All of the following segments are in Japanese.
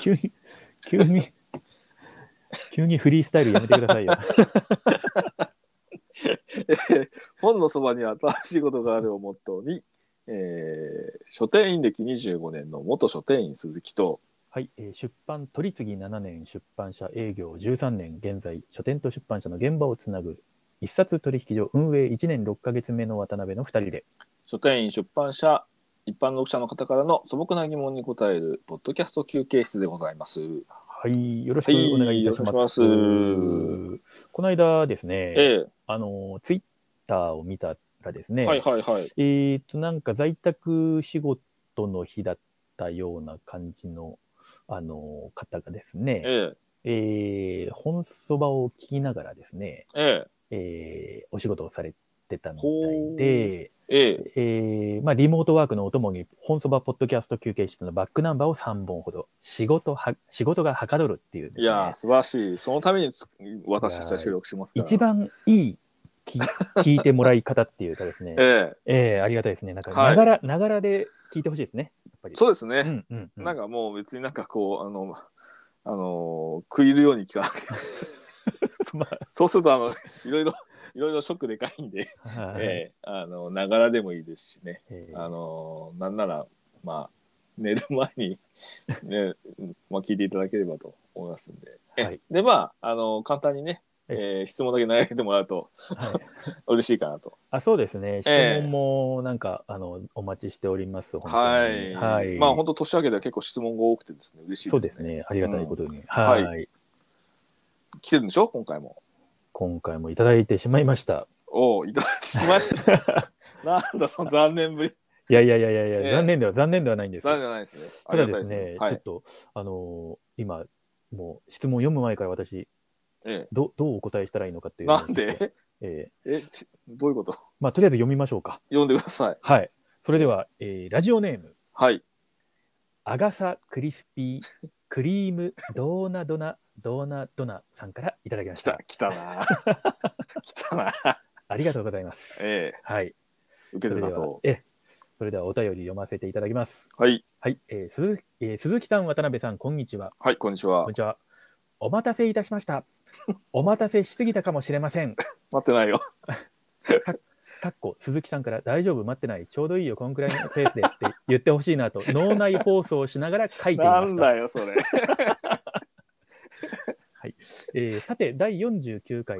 急に、急に、急にフリースタイルやめてくださいよ。本のそばには新しいことがあるをモットーに、えー書店員歴25年の元書店員鈴木と、はい、えー出版取次7年、出版社営業13年、現在、書店と出版社の現場をつなぐ、一冊取引所運営1年6ヶ月目の渡辺の2人で、書店員出版社一般読者の方からの素朴な疑問に答えるポッドキャスト休憩室でございます。はい、よろしくお願いいたします。はいよろしくお願いしこの間ですね、えあの、ツイッターを見たらですね、えはいはいはい。えーと、なんか在宅仕事の日だったような感じの、あの、方がですね、ええー本そばを聞きながらですね、えええーお仕事をされてたみたほいうで、ええええーまあ、リモートワークのお供に、本そばポッドキャスト休憩室のバックナンバーを3本ほど、仕事は、仕事がはかどるっていうね、いやー、素晴らしい。そのためにつ私たちは収録しますから。一番いいき聞いてもらい方っていうかですね、えええーありがたいですね。なんか、はいながら、ながらで聞いてほしいですね。やっぱり。そうですね。うんうんうん、なんかもう別になんかこう、あの、あの食い入るように聞かなくて そうすると、あの、いろいろ、いろいろショックでかいんで、はいええあの、ながらでもいいですしね。えーあの、なんなら、まあ、寝る前に、ね、まあ、聞いていただければと思いますんで。えはいで、まあ、あの、簡単にね、えー質問だけ投げてもらうとはい 嬉しいかなと。あそうですね。質ええ問もなんか、あのお待ちしております。はい。はい。まあ、本当年明けでは結構質問が多くてですね、嬉しいでね。そうですすね。ありがたいことに。んはい、は来てるんでしょ？今回も。今回もいただいてしまいました。おお、いただいてしまいました。なんだ、その残念ぶり。いやいやいやいやいや、ええ残念では残念ではないんです。残念ないですね。ただあたいですね、はいちょっ。と、あのー今、もう質問読む前から私、えどどうお答えしたらいいのかってえ、いうのをなんで？えええ、ちどういうこと？まあ、とりあえず読みましょうか。読んでください。はい。それでは、えーラジオネーム、はい。アガサクリスピークリームドーナドナドーナドナさんからいただきま来したた、。来たな。来たな。ありがとうございます。えはい。え、受けそれではと、。え、それではお便り読ませていただきます。はい。はい。えー鈴えー鈴木さん、渡辺さん、こんにちは。はい、こんにちはこんに。ちは。お待たせいたしました。お待たせしすぎたかもしれません。待ってないよ。か っこ鈴木さんから大丈夫待ってないちょうどいいよこんくらいのペースでって言ってほしいなと 脳内放送をしながら書いていました。なんだよ、それ。えーさて第49回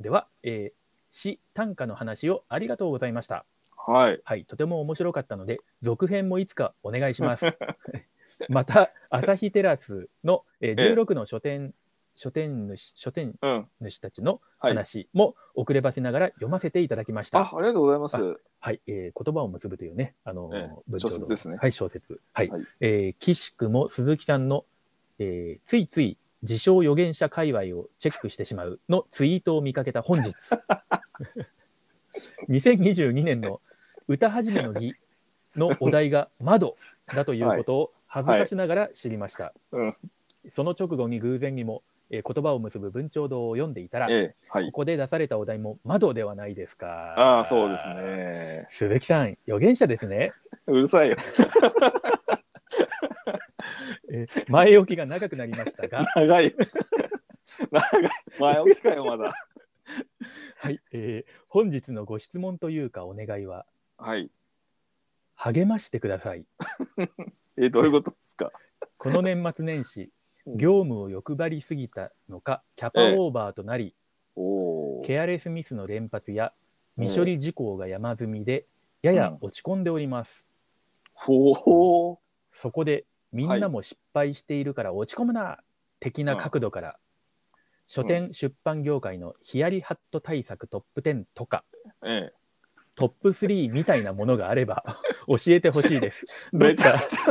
では、えー詩短歌の話をありがとうございました。はい。はい、とても面白かったので続編もいつかお願いします。また朝日テラスの、えーええ16の書店書店主書店うん。主たちのはい。話も遅ればせながら読ませていただきました。あ、ありがとうございます。はい、えー言葉を結ぶというね、あの、ええ文章の小説ですねはい、小説。はい。はいえー岸くも鈴木さんの、えーついつい自称預言者界隈をチェックしてしまうのツイートを見かけた本日。2022年の歌始めの儀のお題が窓だということを恥ずかしながら知りました。うん。その直後に偶然にも、えー言葉を結ぶ文鳥堂を読んでいたら、ええ、はいこ。こで出されたお題も窓ではないですか。ああ、そうです。ね。鈴木さん、預言者ですね。うるさいよ。えー前置きが長くなりましたが、長い。長い。前置きかよ、まだ。はい、えー本日のご質問というかお願いは、はい。励ましてください。え、どういうことですか？この年末年始、うん業務を欲張りすぎたのか、キャパオーバーとなり。ケアレスミスの連発やうん。未処理事項が山積みで、やや落ち込んでおります。そこで、みんなも失敗しているから落ち込むな、的な角度から、書店出版業界のヒヤリハット対策トップ10とか、ええ。トップ3みたいなものがあれば 教えてほしいです。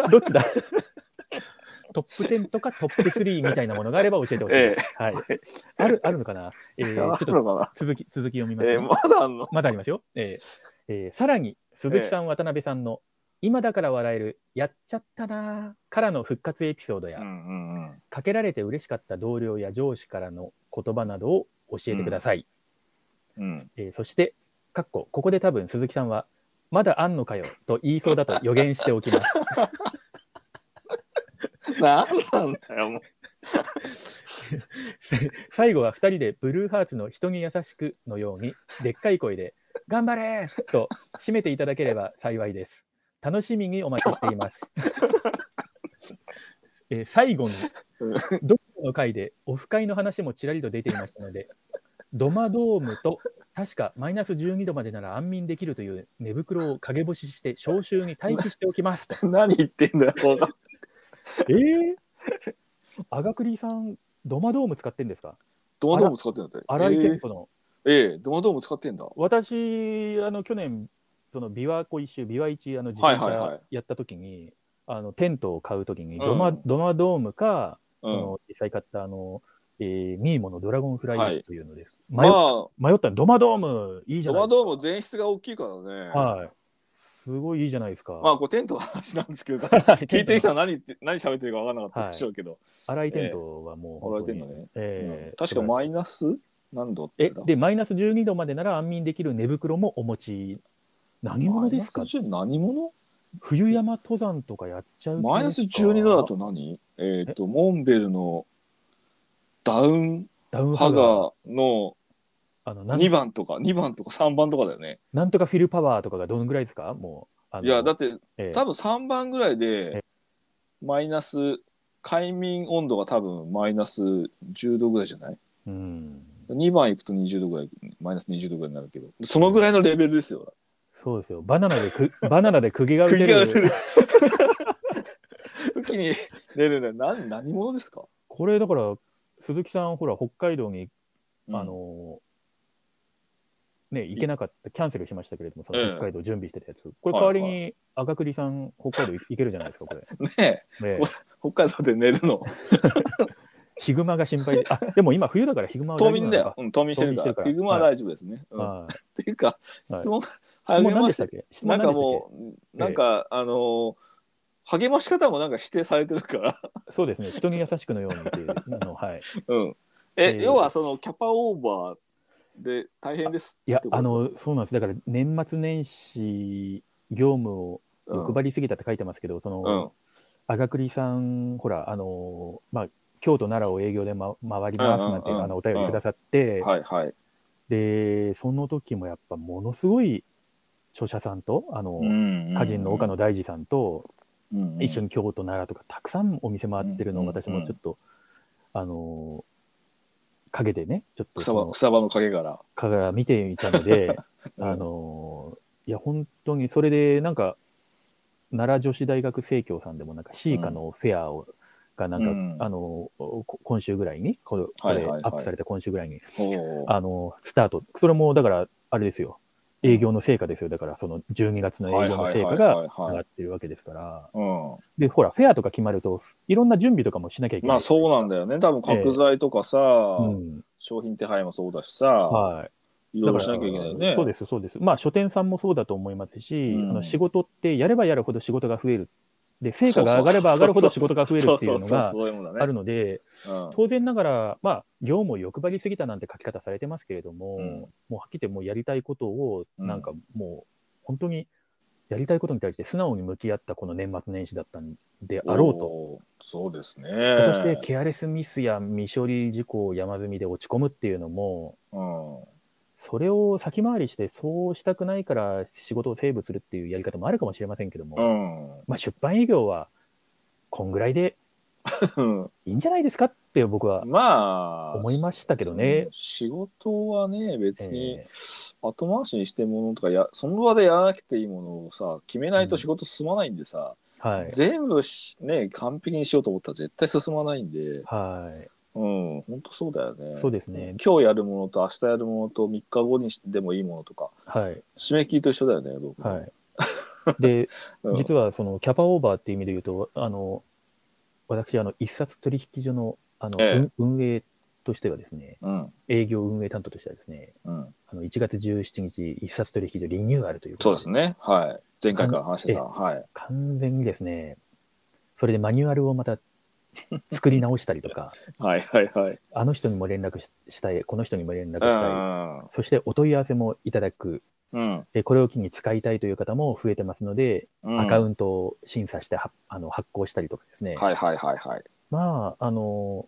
どっちだ？トップ10とかトップ3みたいなものがあれば教えてほしいです。はい。ある、あるのかな、えー あちょっと続き、続き読みます、えー、まだあんの？まだありますよ。えーえーさらに、鈴木さん、渡辺さんの今だから笑える、やっちゃったなーからの復活エピソードや、うんうんうん。かけられて嬉しかった同僚や上司からの言葉などを教えてください。うん。えーそして、かっこここで多分鈴木さんは、まだあんのかよと言いそうだと予言しておきます。なんなんだよ、もう。せ最後は2人でブルーハーツの人に優しくのようにでっかい声で「頑張れ!」と締めていただければ幸いです。楽しみにお待ちしています。えー最後にうんどこかの回でオフ会の話もちらりと出ていましたのでドマドームと確かマイナス12度までなら安眠できるという寝袋を陰干しして召集に待機しておきますと。何言ってんだよ、こうえー、あがくりさんドマドーム使ってんですか？ドマドーム使ってんだって。荒井店舗の。ええええドマドーム使ってんだ。私あの去年その琵琶湖一周琵琶一あの自転はいはいはい。車やった時に、あのテントを買う時にうん。ドマ,、ドマドームか、うん。その実際買ったあの、えーミーモのドラゴンフライヤーというのです、ま迷っあ、迷ったらドマドームいいじゃドマないですか。ドーム全室が大きいからね。はいすごいいいじゃないですか、まあ、これテントの話なんですけど、聞聞いてる人は何言って何喋ってるか分からなかったでしょうけど、荒井テントはもう本当に、ね。え確かマイナス何度ってだえでマイナス12度までなら安眠できる寝袋もお持ち何者ですか？マイナス10何者冬山登山とかやっちゃうマイナス12度だと何？え？っ、と、モンベルのダウンダウンハガーのあのなん2番とか、2番とか3番とかだよね。なんとかフィルパワーとかがどのぐらいですか？もうあのいや、だってええ。多分3番ぐらいで、マイナス、快眠温度が多分マイナス10度ぐらいじゃない？うん、2番いくと20度ぐらい、マイナス20度ぐらいになるけど、そのぐらいのレベルですよ。そうですよ。バナナでく バナナで釘が打てる。釘が打てる。時に出るね。何何者ですか、これだから鈴木さんほら北海道に、うん。あのね行けなかったキャンセルしましたけれどもそのええ北海道準備してたやつ、これはい代わりに赤栗さん北海道 行けるじゃないですかこれ、ねえ。ね、北海道で寝るの？ヒグマが心配。であでも今冬だからヒグマは冬大丈夫なのか？眠だようん、冬眠してるから。冬眠してるから。ヒグマは大丈夫ですね。うん。はい。っていうか、質問、質問何でしたっけ？質問なんか何でしたもう、なんか、あのー励まし方もなんか指定されてるから。そうですね。人に優しくのようにっていうあのはい。うん。ええ、ー要はそのキャパオーバーで大変ですいやあのそうなんです。だから年末年始業務を欲張りすぎたって書いてますけど、その、うん。あがくりさん、ほら、あのまあ、京都、奈良を営業で、ま、回りますなんてあのお便りくださって、はいはい。で、その時もやっぱものすごい著者さんと、あの、うん歌人の岡野大二さんと、うんうん。一緒に京都、奈良とか、たくさんお店回ってるのを、私もちょっと、あの陰でね、ちょっと草場草場の陰から。から見ていたので、う んあのいや、本当にそれで、なんか、奈良女子大学生協さんでも、なんか、シーカのフェアを、が、なんか、うん。あのここ今週ぐらいに、これ、これはいはい。はいアップされた今週ぐらいに、おー。あのスタート、それも、だから、あれですよ、営業の成果ですよ、だから、その12月の営業の成果はいが上がってるわけですから、うん。で、ほら、フェアとか決まると、いろんな準備とかもしなきゃいけない。まあそうなんだよね。多分角材とかさ、うん、商品手配もそうだしさ、はい。いろいろしなきゃいけないよね。そうです、そうです。まあ、書店さんもそうだと思いますし、うんあの仕事ってやればやるほど仕事が増える。で、成果が上がれば上がるほど仕事が増えるっていうのが。あるので、うん当然ながら、まあ、業務を欲張りすぎたなんて書き方されてますけれども、うんもうはっきり言ってもうやりたいことを、うんなんかもう、本当にやりたいことに対して素直に向き合ったこの年末年始だったんであろうと。そうですね。結果として、ケアレスミスや未処理事故を山積みで落ち込むっていうのも、うんそれを先回りして、そうしたくないから仕事をセーブするっていうやり方もあるかもしれませんけども、うんまあ、出版営業はこんぐらいでうんいいんじゃないですかって僕はまあ、思いましたけどね。仕事はね、別にえ後回しにしてものとかや、その場でやらなくていいものをさ、決めないと仕事進まないんでさ、ーはい。全部しね、完璧にしようと思ったら絶対進まないんで、はい。うん、本当そうだよね。そうですね。今日やるものと明日やるものと3日後にでもいいものとか、はい。締め切りと一緒だよね、僕。はい。で、うん実はそのキャパオーバーっていう意味で言うと、あの、私、あの、一冊取引所の、あの、ええ運運営としてはですね、うん、営業運営担当としてはですね、うん。あの、1月17日、一冊取引所リニューアルということそうですね。はい。前回から話してた。あはい。完全にですね、それでマニュアルをまた作り直したりとか、はいはいはい。あの人にも連絡ししたい、この人にも連絡うしたい、ん。そしてお問い合わせもいただく、うん。でこれを機に使いたいという方も増えてますので、うんアカウントを審査してはあの発行したりとかですね、はいはいはいはい。まあ、あの、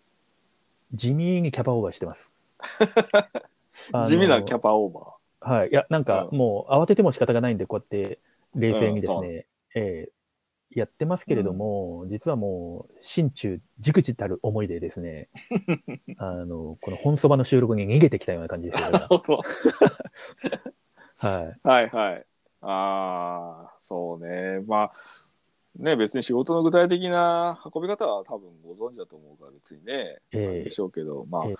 地味にキャパオーバーしてます。地味なキャパオーバはい。いや、なんかうんもう慌てても仕方がないんで、こうやって冷静にですうんね、えーやってますけれども、実はもう、心中、じくじたる思いでですね、あの、この本そばの収録に逃げてきたような感じですよ、ー。なるほど。はい。はいはい。ああ、そうね。まあ、ね、別に仕事の具体的な運び方は多分ご存知だと思うから別にね、ええあれでしょうけど、まあ、ええ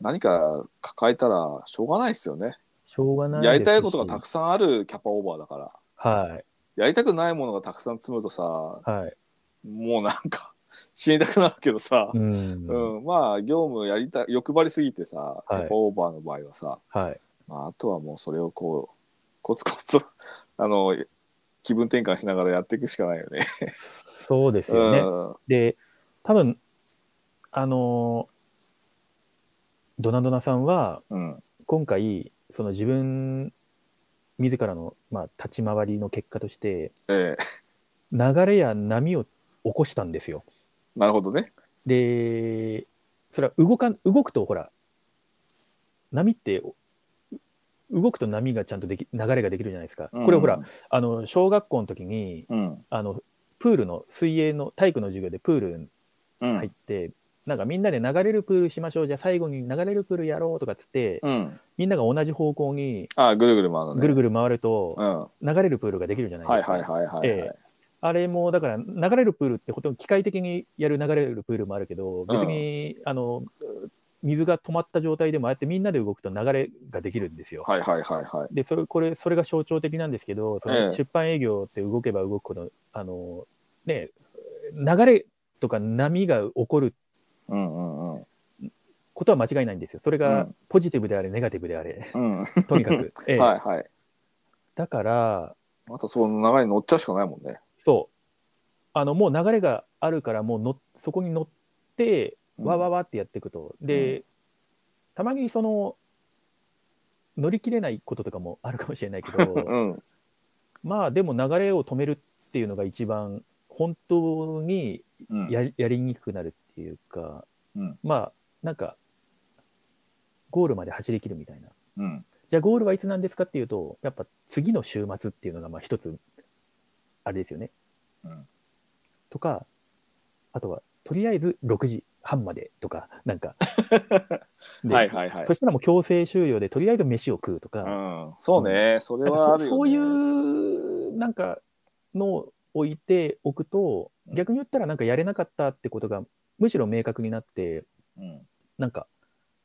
何か抱えたらしょうがないですよね。しょうがないやりたいことがたくさんあるキャパオーバーだから。はい。やりたくないものがたくさん積むとさ、はい。もうなんか 死にたくなるけどさ、うん。うん、まあ業務やりたい欲張りすぎてさ、はいオーバーの場合はさ、はい。まあ、あとはもうそれをこうコツコツと あの気分転換しながらやっていくしかないよね。そうですよね。うんで、多分あの、ドナドナさんは、うん今回、その自分自らの、まあ、立ち回りの結果として、ええ流れや波を起こしたんですよ。なるほどね。で、それは動か動くと、ほら、波って、う動くと波がちゃんとでき流れができるじゃないですか。これほら、あの小学校の時にうんあのプールの水泳の体育の授業でプールうん入って、なんかみんなで流れるプールしましょうじゃあ最後に流れるプールやろうとかっつって、うん、みんなが同じ方向にあぐるぐる回るのね。ぐるぐる回るとうん、は流れるプールができるじゃないいですか。はいはいはい、はいえあれもだから流れるプールってほとんど機械的にやる流れるプールもあるけど別に、あの水が止まった状態でもああやってみんなで動くと流れができるんですよ。はいはいはいはい。でそれこれそれが象徴的なんですけどそええの出版営業って動けば動くほど、あのね流れとか波が起こる。ことは間違いないんですよ。それうがん。ポジティブであれネガティブであれ。うん、とにかく。ええ。はいはい。だからあとその流れに乗っちゃうしかないもんね。そう。あのもう流れがあるからもうのそこに乗ってうん。わわわってやっていくと、で、たまにその乗り切れないこととかもあるかもしれないけど うん。まあでも流れを止めるっていうのが一番本当にうん。ややりにくくなるっていうか、うん。まあなんかゴールまで走り切るみたいな。うん。じゃあゴールはいつなんですかっていうとやっぱ次の週末っていうのがまあ一つあれですよね。うん。とかあとはとりあえず6時半までとかなんか。ではいはいはい。そ。したらもう強制終了でとりあえず飯を食うとか、うん、そうね、それはあるよね。そそういうなんかのを置いておくとうん。逆に言ったらなんかやれなかったってことがむしろ明確になってうんなんか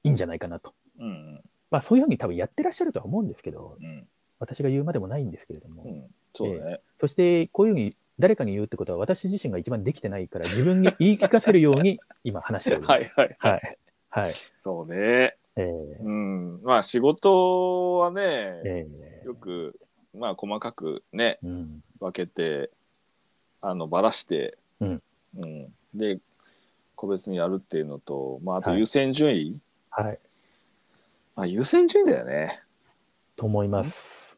いいんじゃないかなと。うんまあそういうふうに多分やってらっしゃるとは思うんですけどうん私が言うまでもないんですけれども、うん、そうだね。そしてこういうふうに誰かに言うってことは私自身が一番できてないから自分に言い聞かせるように 今話しております。はいはい。はい。はい。そうね。えーうん、まあ仕事はね、えよくまあ細かくねーうん、分けてあのばらして、うんうんで個別にやるっていうのと、まああとはい優先順位、はい。まあ優先順位だよね。と思います。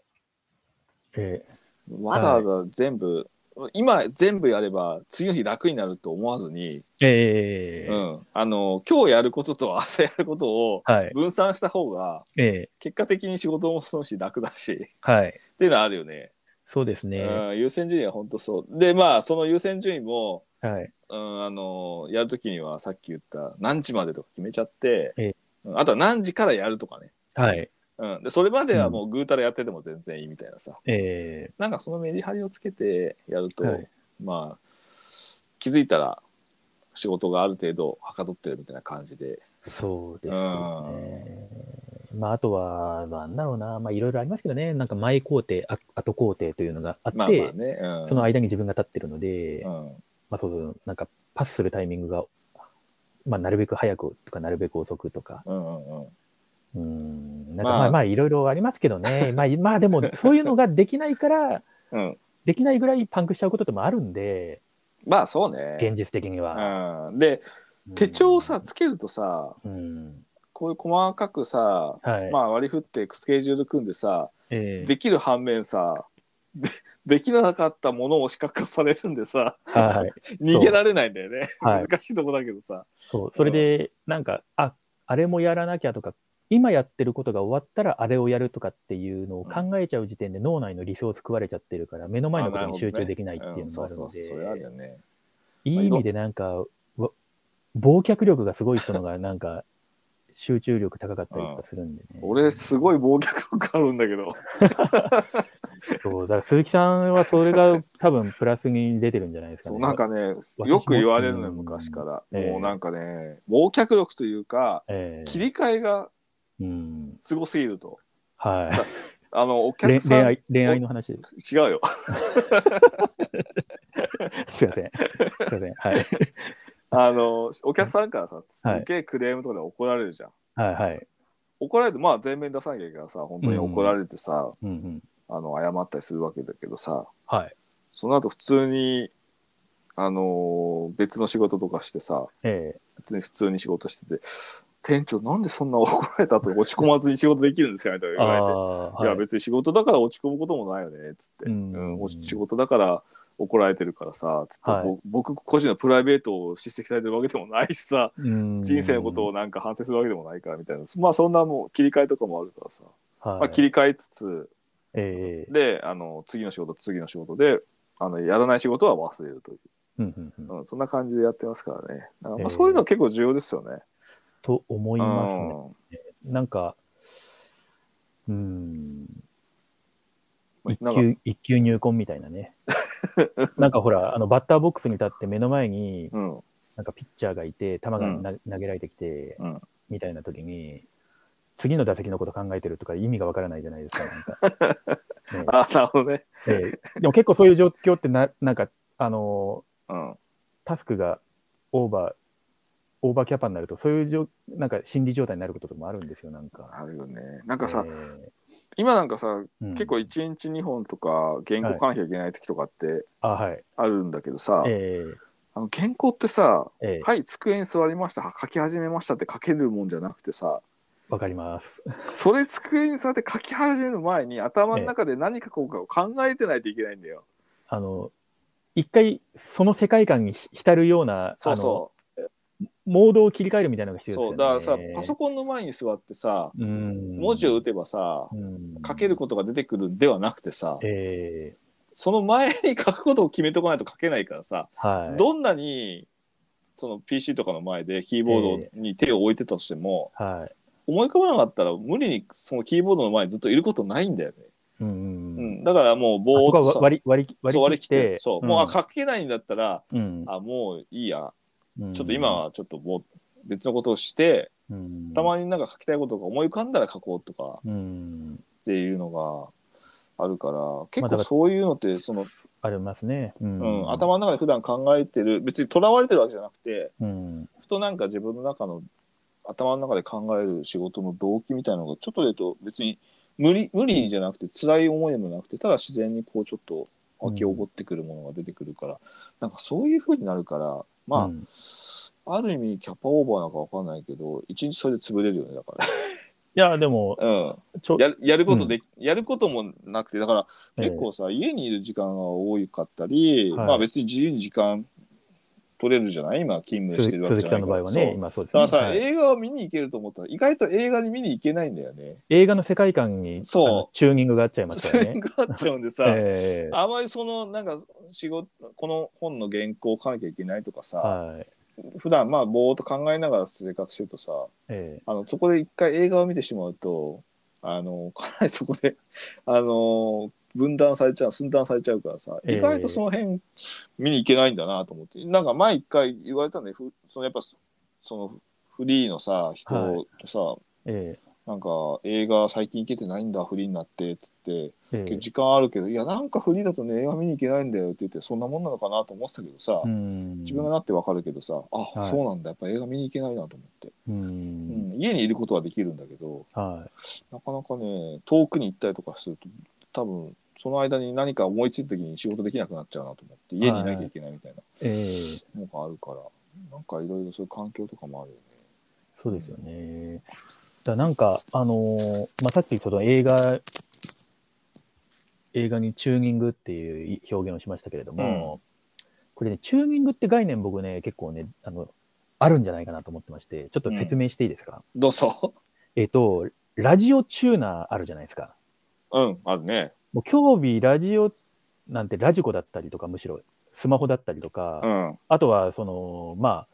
えわざわざ全部、今全部やれば次の日楽になると思わずに、ー、えーうん、あの今日やることと朝やることをはい。分散した方がえ結果的に仕事もそうし楽だしっーはい。ていうのはあるよね。そうですね。うん、優先順位は本当そう。でまあその優先順位も、はい。うん、あのやるときにはさっき言った何時までとか決めちゃって、えあとは何時からやるとかね。はい。うん、でそれまではもうぐうたらやってても全然いいみたいなさ、えなんかそのメリハリをつけてやると、はい。まあ気づいたら仕事がある程度はかどってるみたいな感じで、ーそうですね。まあ、あとは、なんだろうな、まあ、いろいろありますけどね、なんか前工程、あ後工程というのがあって、まあまあね、うん、その間に自分が立ってるので、うんまあ、そう、なんかパスするタイミングが、まあ、なるべく早くとか、なるべく遅くとか、うんうんうん。うん、なんかまあ。まあ、まあ、いろいろありますけどね、まあ、まあ、でも、そういうのができないから、うん、できないぐらいパンクしちゃうことでもあるんで、まあそうね。現実的には。うん、で手帳をさつけるとさうん、こういう細かくさ、はい、まあ割り振ってスケジュール組んでさええ。できる反面さでできなかったものを視覚化されるんでさはい。逃げられないんだよね、はい。難しいとこだけどさ。そう。それで、なんか、あ、あれもやらなきゃとか、今やってることが終わったらあれをやるとかっていうのを考えちゃう時点で脳内のリソース食われちゃってるから、目の前のことに集中できないっていうのがあるので、いい意味でなんか、わ忘却力がすごい人のがなんか、集中力高かったりとかするんでね。俺すごい忘却力あるんだけど そう、だから鈴木さんはそれが多分プラスに出てるんじゃないですかね。そうなんかねよく言われるのようん昔から、ええもうなんかね忘却力というかええ切り替えがうん。すごすぎるとは あのお客さん恋愛、恋愛の話。違うよ すいません。すいません。はい。あのお客さんからさすっげえクレームとかで怒られるじゃん、はいはい。怒られてまあ全面出さなきゃいけないからさ本当に怒られてさ、うんうん。あの謝ったりするわけだけどさはい。その後普通にあの別の仕事とかしてさええ別に普通に仕事してて店長なんでそんな怒られたと落ち込まずに仕事できるんですかみたいな言われて。ああ、いやはい。別に仕事だから落ち込むこともないよねっつって、うんうんお仕事だから怒られてるからさつって、はい。ぼ僕個人のプライベートを叱責されてるわけでもないしさうん。人生のことをなんか反省するわけでもないからみたいな。まあそんなもう切り替えとかもあるからさ、はい。まあ、切り替えつつええであの次の仕事次の仕事であのやらない仕事は忘れるという、うんうんうん。うん、そんな感じでやってますからね。まええ。あそういうのは結構重要ですよね。と思いますね。うん。なんか、うん。一級、一級入魂みたいなね。なんかほら、あのバッターボックスに立って目の前に、うんなんかピッチャーがいて、球がうんな投げられてきて、うんみたいな時に、次の打席のこと考えてるとか意味がわからないじゃないですか。なんかね あなるほどね。ええでも結構そういう状況ってな、なんか、あのうんタスクがオーバー、オーバーキャパになると、そういう状なんか心理状態になることもあるんですよ、なんか。あるよね。なんかさ、え今なんかさえうん結構1日2本とか原稿書かなきゃいけない時とかってあ、はい。あるんだけどさ、えあの原稿ってさえええはい机に座りました書き始めましたって書けるもんじゃなくてさわかります。それ机に座って書き始める前に頭の中で何書こうかを考えてないといけないんだよ。あの、一回その世界観に浸るような、そうそあのモードを切り替えるみたいなのが必う。要ですよね。そうだからさパソコンの前に座ってさうん文字を打てばさうん書けることが出てくるんではなくてさええその前に書くことを決めとかないと書けないからさはい。どんなにその PC とかの前でキーボードに手を置いてたとしても、はい。思い浮かばなかったら無理にそのキーボードの前にずっといることないんだよね。うんううんん、だからもうぼーっとさ割り割り割り切ってそう、んもうあ書けないんだったらうんあもういいやうん。ちょっと今はちょっとぼー別のことをして、うん。たまになんか書きたいことが思い浮かんだら書こうとかうん。っていうのがあるから結構そういうのってその、ありますね。ううんん、頭の中で普段考えてる別にとらわれてるわけじゃなくてうん。ふとなんか自分の中の頭の中で考える仕事の動機みたいなのがちょっと言うと別に無理無理じゃなくて辛い思いでもなくてただ自然にこうちょっと湧き起こってくるものが出てくるから、なんかそういう風になるからまあ、うん。ある意味キャパオーバーなのかわかんないけど一日それで潰れるよねだかいや、でも、ら、うん、ちょやるやることで、やることもなくてだからええ。結構さ、家にいる時間が多かったり、はい。まあ別に自由に時間取れるじゃない？今勤務してるわけ鈴木じゃないから。さんの場合はね、今そうですね。だからさ、はい。映画を見に行けると思った。ら意外と映画に見に行けないんだよね。映画の世界観にそう。あのチューニングがあっちゃいますそからね。れがあっちゃうんでさ、ええ。あまりそのなんか仕事この本の原稿を書かなきゃいけないとかさ、はい。普段まあぼーっと考えながら生活してるとさえ。あのそこで一回映画を見てしまうとあのかなりそこであの分断されちゃう寸断されちゃうからさええ。意外とその辺見に行けないんだなと思って、なんか前一回言われたね。ふそのやっぱそのフリーのさ人とさ、ええ。なんか映画最近行けてないんだフリーになってって言ってええ。時間あるけどいやなんかフリーだとね映画見に行けないんだよって言ってそんなもんなのかなと思ってたけどさ、うん。自分がなってわかるけどさあ、はい。そうなんだやっぱ映画見に行けないなと思って、ううん。ん、家にいることはできるんだけどはなかなかね遠くに行ったりとかすると多分その間に何か思いついた時に仕事できなくなっちゃうなと思って家にいなきゃいけないみたいなのがあるから、なんかいろいろそういう環境とかもあるよね。そうですよね。だなんか、あのーまあ、さっきその映画映画にチューニングっていう表現をしましたけれども、これね、チューニングって概念僕ね、結構ね、あの、あるんじゃないかなと思ってまして、ちょっと説明していいですか、どうぞ。えっ、と、ラジオチューナーあるじゃないですか。うん、あるね。もう今日日ラジオなんてラジコだったりとか、むしろスマホだったりとか、うん。あとはその、まあ、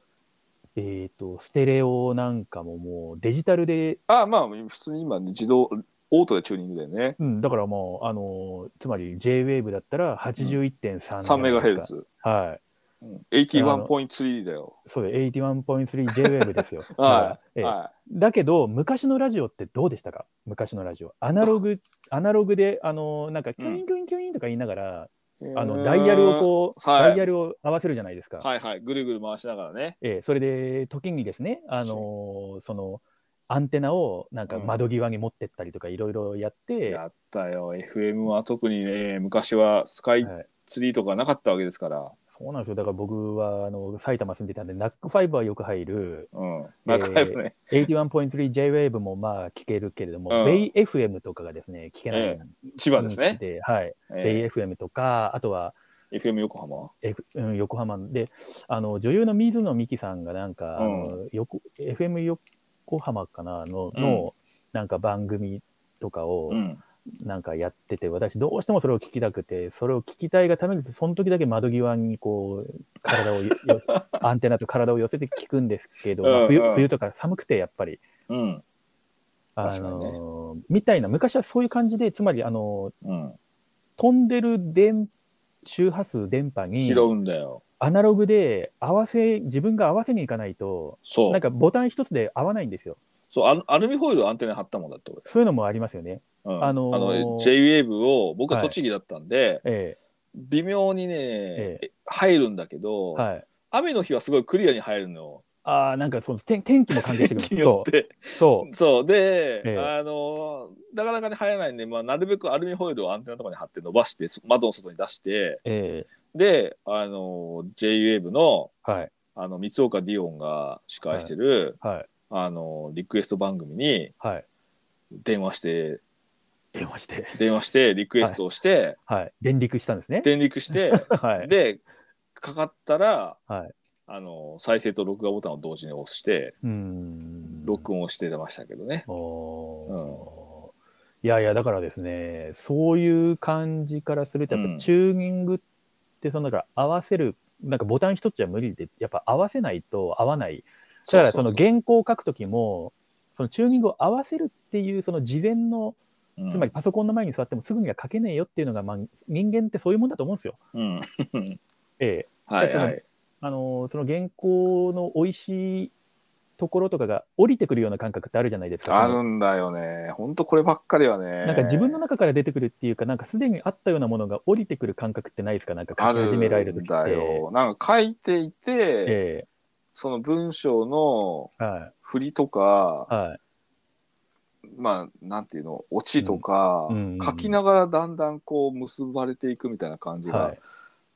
えっ、と、ステレオなんかももうデジタルで、あまあ、普通に今、ね、自動、オートでチューニングだよね。うん、だからもう、あの、つまり JWAVE だったら81.3、3メガヘル。ツ。はい。うん81.3だよ。そうで、81.3JWAVE ですよ。はええい。はだけど、昔のラジオってどうでしたか？昔のラジオ。アナログ、アナログで、あの、なんか、キュインキュインキュインとか言いながら、い。あの、ダイヤルをこう、はいダイヤルを合わせるじゃないですか。はいはい。ぐるぐる回しながらね。ええそれで、時にですね、あの、その、アンテナをなんかうん窓際に持ってったりとかいろいろやって、やったよ。FM は特にね、昔はスカイはいツリーとかなかったわけですから。そうなんですよ。だから僕はあの埼玉住んでたんで、ナックファイブはよく入る、うん。仲良くね。81.3JWAVE もまあ聞けるけれども、うんベイ FM とかがですね、聞けないえ千葉ですね。で、はい。ベイえ FM とか、あとは、ー FM 横浜 F うん、横浜で、あの女優の水野美紀さんがなんか、あの横 FM 横浜かな？のの、なんか番組とかをうん。なんかやってて、私どうしてもそれを聞きたくて、それを聞きたいがために、その時だけ窓際にこう、体を アンテナと体を寄せて聞くんですけど、まあ冬冬とか寒くてやっぱり、うん。あ確かにねのみたいな、昔はそういう感じで、つまりあのうん。飛んでる電周波数電波に拾うんだよ。アナログで合わせ自分が合わせにいかないとそうなん。かボタン一つで合わないんですよそうアルアルミホイルアンテナに貼ったもんだって俺。そういうのもありますよねうん。あのーあの JWAVE を僕は栃木だったんで、え微妙にね、え入るんだけど、えはい。雨の日はすごいクリアに入るの。ああなんかその天天気も関係してく天気るそによって。う。そう。そう。で、ええ。あのなかなかね入らないんで、まあ、なるべくアルミホイルをアンテナとかに貼って伸ばしてそ窓の外に出してえであの JWAVE のえはい。あの三岡ディオンが司会してる、はい。あのリクエスト番組にはい。電話して電話して。電話してリクエストをして、はい。電力したんですね。電力して はい。でかかったらはい。あの再生と録画ボタンを同時に押してうーん。録音をしてましたけどね。おー。いやいやだからですねそういう感じからするとやっうん。ぱチューニングってそのだから合わせるなんかボタン一つじゃ無理でやっぱ合わせないと合わない。だからその原稿を書くときもそのチューニングを合わせるっていうその事前のうんつまりパソコンの前に座ってもすぐには書けねえよっていうのが、まあ、人間ってそういうもんだと思うんですよ。うん、ええ、はいはい。あのその原稿の美味しいところとかが降りてくるような感覚ってあるじゃないですか。あるんだよね。ほんとこればっかりはね。なんか自分の中から出てくるっていうか、なんかすでにあったようなものが降りてくる感覚ってないですか、なんか書き始められるん時って。だよ。なんか書いていて、えその文章の振りとかい、はいまあ、なんていうの、オチとか、うん。うん。書きながらだんだんこう結ばれていくみたいな感じが、はい。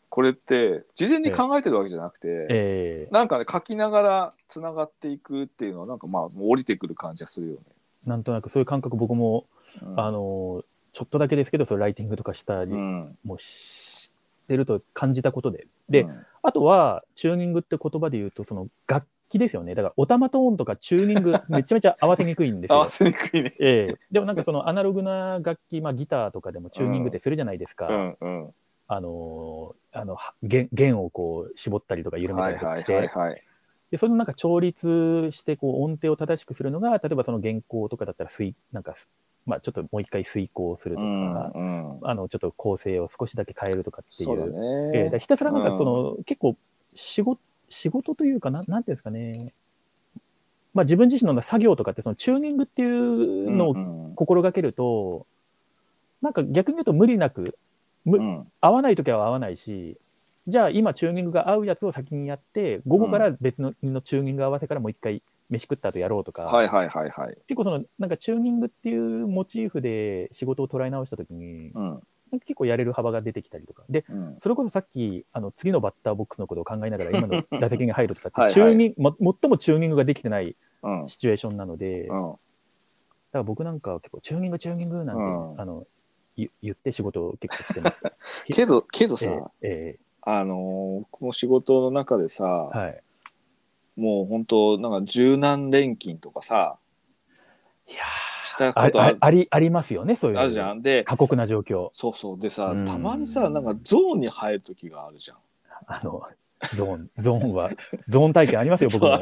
これって事前に考えてるわけじゃなくて、ええ。なんかね、書きながらつながっていくっていうのは、なんかまあ、もう降りてくる感じがするよね。なんとなくそういう感覚僕も、うん。あのちょっとだけですけど、それライティングとかしたりうん、もしてると感じたことで。で、うん。あとは、チューニングって言葉で言うと、その楽器ですよね。だから、オタマトーンとかチューニング、めちゃめちゃ合わせにくいんですよ合わ。せにくいね。ええでもなんかそのアナログな楽器、まあ、ギターとかでもチューニングってするじゃないですか。うんうん。あのーあのは弦弦をこう絞ったりとか緩めたはいはいりとかして、はいはい。でそれのなんか調律してこう音程を正しくするのが、例えばその原稿とかだったら水、なんかす、まあ、ちょっともう一回遂行するとうか、んうん。あのちょっと構成を少しだけ変えるとかっていそうだう、ね。ええだからひたすらなんかその、結構仕事、仕事というかな、なんていうんですかね、まあ、自分自身の作業とかって、そのチューニングっていうのをうん心がけると、なんか逆に言うと無理なく、むうん。合わないときは合わないし、じゃあ今チューニングが合うやつを先にやって、午後から別ののチューニング合わせからもう一回飯食った後やろうとか、はいはいはいはい。結構そのなんかチューニングっていうモチーフで仕事を捉え直したときに、うん結構やれる幅が出てきたりとか。で、うんそれこそさっき、あの次のバッターボックスのことを考えながら今の 打席に入るとかって、はいはいチューニング、も最もチューニングができてないうんシチュエーションなので、だかうんら僕なんかは結構チューニング、チューニングなんて、うんあの言言って仕事を結構してます。けどけどえさ、ええあのーこの仕事の中でさ、えはい。もう本当なんか柔軟錬金とかさいやしたことある。あありありますよね、そういうの。あるじゃん。で過酷な状況。そうそう。でさうん。たまにさなんかゾーンに入る時があるじゃん。あの、ゾーン、ゾーンは、ゾーン体験ありますよ、僕も。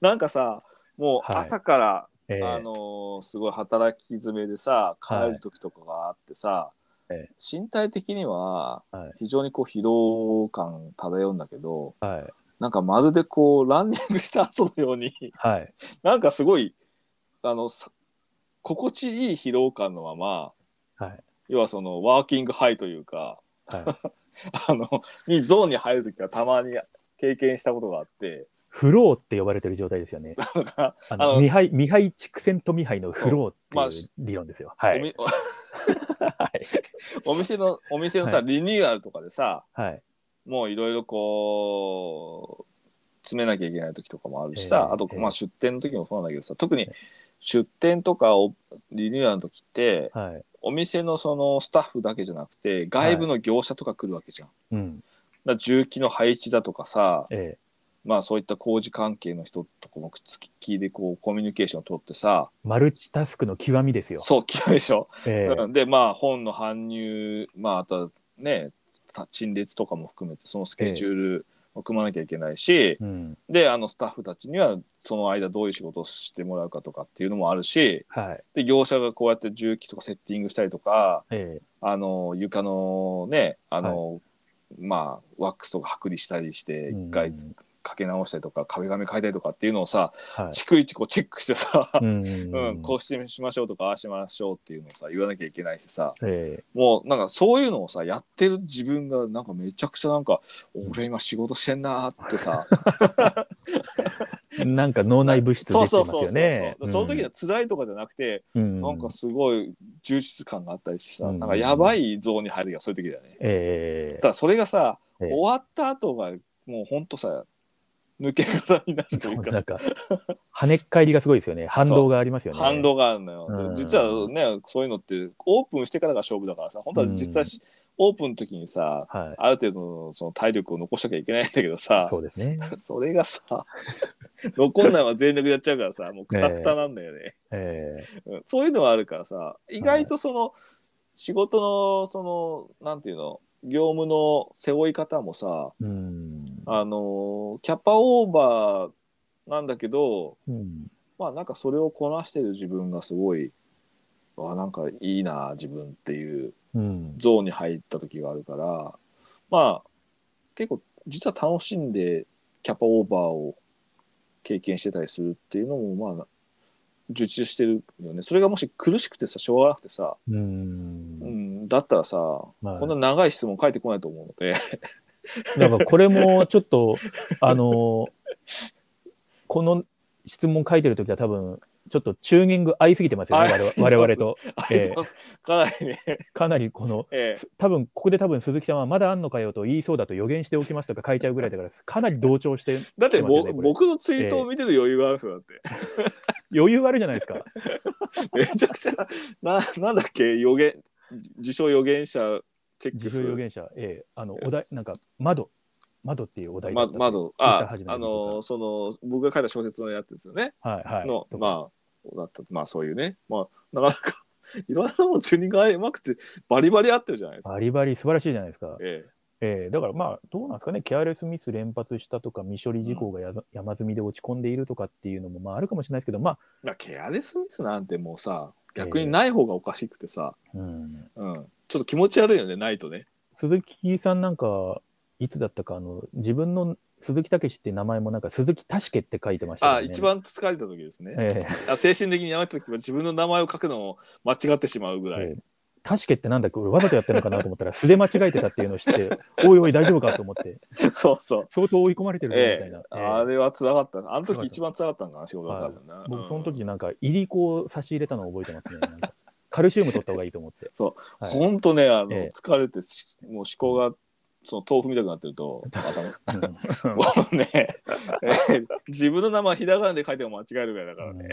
なんかさもうはい。朝から、ええ。あのーすごい働き詰めでさ帰る時とかがあってさ、え。身体的にははい。非常にこう疲労感漂うんだけどはい。なんかまるでこうランニングした後のようにはい。なんかすごいあのさ心地いい疲労感のままはい。要はそのワーキングハイというかはい。あのにゾーンに入る時はたまに経験したことがあってフローって呼ばれてる状態ですよね。ああののミハイ、ミハイ畜生とミハイのフローまあっていう理論ですよ。はい。おみ はい。お店のお店のさ、はリニューアルとかでさはい。もういろいろこう詰めなきゃいけない時とかもあるしさ、あと、ええええまあ、出店の時もそうなんだけどさ特に出店とかをリニューアルの時ってはい。お店のそのスタッフだけじゃなくて外部の業者とか来るわけじゃん。うん。だ重機の配置だとかさ、ええまあそういった工事関係の人とかもくっつきでこうコミュニケーションを取ってさマルチタスクの極みですよ。そう嫌いでしょ、ええうんでまあ本の搬入まああとはねた陳列とかも含めてそのスケジュールを組まなきゃいけないし、うん。であのスタッフたちにはその間どういう仕事をしてもらうかとかっていうのもあるしはい。で業者がこうやって重機とかセッティングしたりとかええあの床のねあの、まあワックスとか剥離したりして一回うんかけ直したりとか壁紙変えたりとかっていうのをさはい。逐一こうチェックしてさ、うんうん、こうしてしましょうとかああしましょうっていうのをさ言わなきゃいけないしさえもうなんかそういうのをさやってる自分がなんかめちゃくちゃなんか俺今仕事してんなーってさ。え なんか脳内物質出てますそうそうそうそうよね。そうその時は辛いとかじゃなくて、うん。なんかすごい充実感があったりしてさ、うん。なんかやばいゾーンに入る時はそういう時だよね。ええ。ただそれがさ、ええ。終わった後がもうほんとさ抜け殻になるとそいううかさなんか跳ねっ返りがすごいですよね。反動がありますよね。反動があるのよ、うん。実はねそういうのってオープンしてからが勝負だからさ本当は実際し、オープンの時にさはある程度のその体力を残しときゃいけないんだけどい。さそうですね。それがさ 残んないまま全力でやっちゃうからさもうクタクタなんだよね、えうん。そういうのはあるからさ意外とその、仕事のそのなんていうの業務の背負い方もさえうん。あのキャパオーバーなんだけどうんまあなんかそれをこなしてる自分がすごいあなんかいいな自分っていううん。ゾーンに入った時があるからまあ結構実は楽しんでキャパオーバーを経験してたりするっていうのもまあ充実してるよねそれがもし苦しくてさしょうがなくてさ、う。うんん、だったらさ、はい。こんな長い質問返ってこないと思うので。だからこれもちょっと、あの、この質問書いてるときは多分、ちょっとチューニング合いすぎてますよね、あ我々と。ええ。かなりね、かなりこの、ええ。す多分ここで多分鈴木さんはまだあんのかよと言いそうだと予言しておきますとか書いちゃうぐらいだから、かなり同調して、だって僕のツイートを見てる余裕があるんですよだって。余裕あるじゃないですか。めちゃくちゃななんだっけ予言自称予言者チェック自する。称予言者、ええ。あの、お題、なんか、窓、窓っていうお題だま窓。ああんで僕のその僕が書いた小説のやつですよね、はいはい。のとかまあだった。まあそういうね。まあなかなか いろんなもんチューニングがうまくてバリバリ合ってるじゃないですか。バリバリ素晴らしいじゃないですか。ええ。えだからまあ、どうなんですかね、ケアレスミス連発したとか、未処理事項がやざ山積みで落ち込んでいるとかっていうのもまああるかもしれないですけど、まあ、えまあケアレスミスなんてもうさ逆にない方がおかしくてさ、うん、うん、ちょっと気持ち悪いよねないとね。鈴木さんなんか、いつだったか、あの自分の鈴木武って名前もなんか鈴木確けって書いてましたよね。あ一番疲れた時ですね。えあ精神的にやめた時は自分の名前を書くのを間違ってしまうぐらい。えええ確けってなんだっけ、俺わざとやってるのか？なと思ったら、素で間違えてたっていうのを知って、おいおい大丈夫か？と思って、そうそう。相当追い込まれてるみたいな。ええあれは辛か？った。あの時一番辛か？ったんか？な、仕事が多分な。僕、その時なんか、いりこを差し入れたのを覚えてますね。カルシウム取った方がいいと思って。そう、はいほんとね、あの、ええ疲れて、もう思考が、その豆腐みたくなってると、頭もうね、ええ自分の名前ひらがなで書いても間違えるぐらいだか？らね。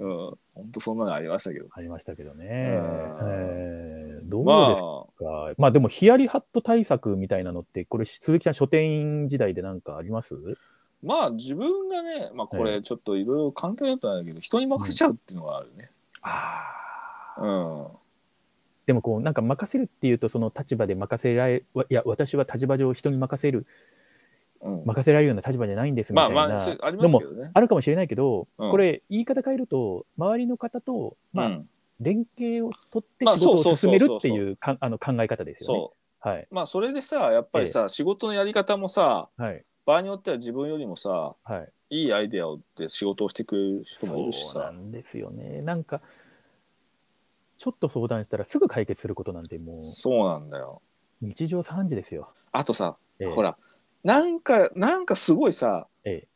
うんうん、本当そんなのありましたけど。ありましたけどね。んえーどうまですあ、か、まあ、でもヒヤリハット対策みたいなのって、これ、鈴木さん、書店員時代でなんかあります？まあ自分がね、まあこれちょっといろいろ関係だったんだけど、人に任せちゃうっていうのがあるね。ああ。うん。でもこうなんか任せるっていうとその立場で任せられわいや私は立場上人に任せるうん。任せられるような立場じゃないんですみまたいな、あまあ、るかもしれないけど、うんこれ言い方変えると周りの方と、まあうん連携を取ってまあ仕事を進めるっていうかあの考え方ですよね。そはい。う。まあそれでさ、やっぱりさ、仕事のやり方もさ、はい。場合によっては自分よりもさ、はい。いいアイデアをで仕事をしてくれる人もいるしそうなさ。んですよね。なんか、ちょっと相談したらすぐ解決することなんてもうそうなんだよ。日常3時ですよ。あとさ、ええほら、なんか、なんかすごいさ、ええ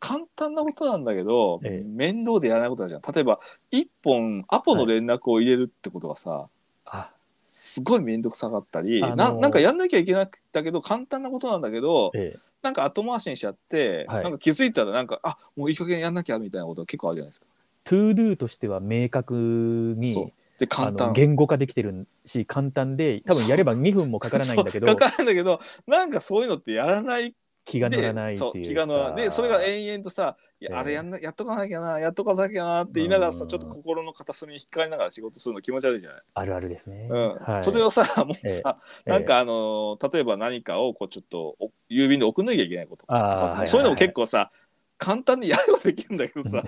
簡単なことなんだけど、ええ面倒でやらないことだじゃん。例えば、一本アポの連絡を入れるってことがさ、あ、すごい面倒くさかったり、あのーななんかやんなきゃいけなくだけど簡単なことなんだけどええ。なんか後回しにしちゃって、はいなんか気づいたらなんかあもういい加減やんなきゃみたいなことが結構あるじゃないですか。To Do としては明確にで簡単。言語化できてるし簡単で多分やれば2分もかからないんだけどかからないんだけどなんかそういうのってやらない。気が乗でらないっていう気が乗らないでそれが延々とさあれやんなやっとかなきゃなやっとかなきゃなって言いながらさうん。ちょっと心の片隅に引っかかりながら仕事するの気持ち悪いじゃない。あるあるですね。うん。はい。それをさもうさ、ええ。なんかあのー例えば何かをこうちょっとお郵便で送んなきゃいけないこととかそういうのも結構さ簡単にやればできるんだけどさ。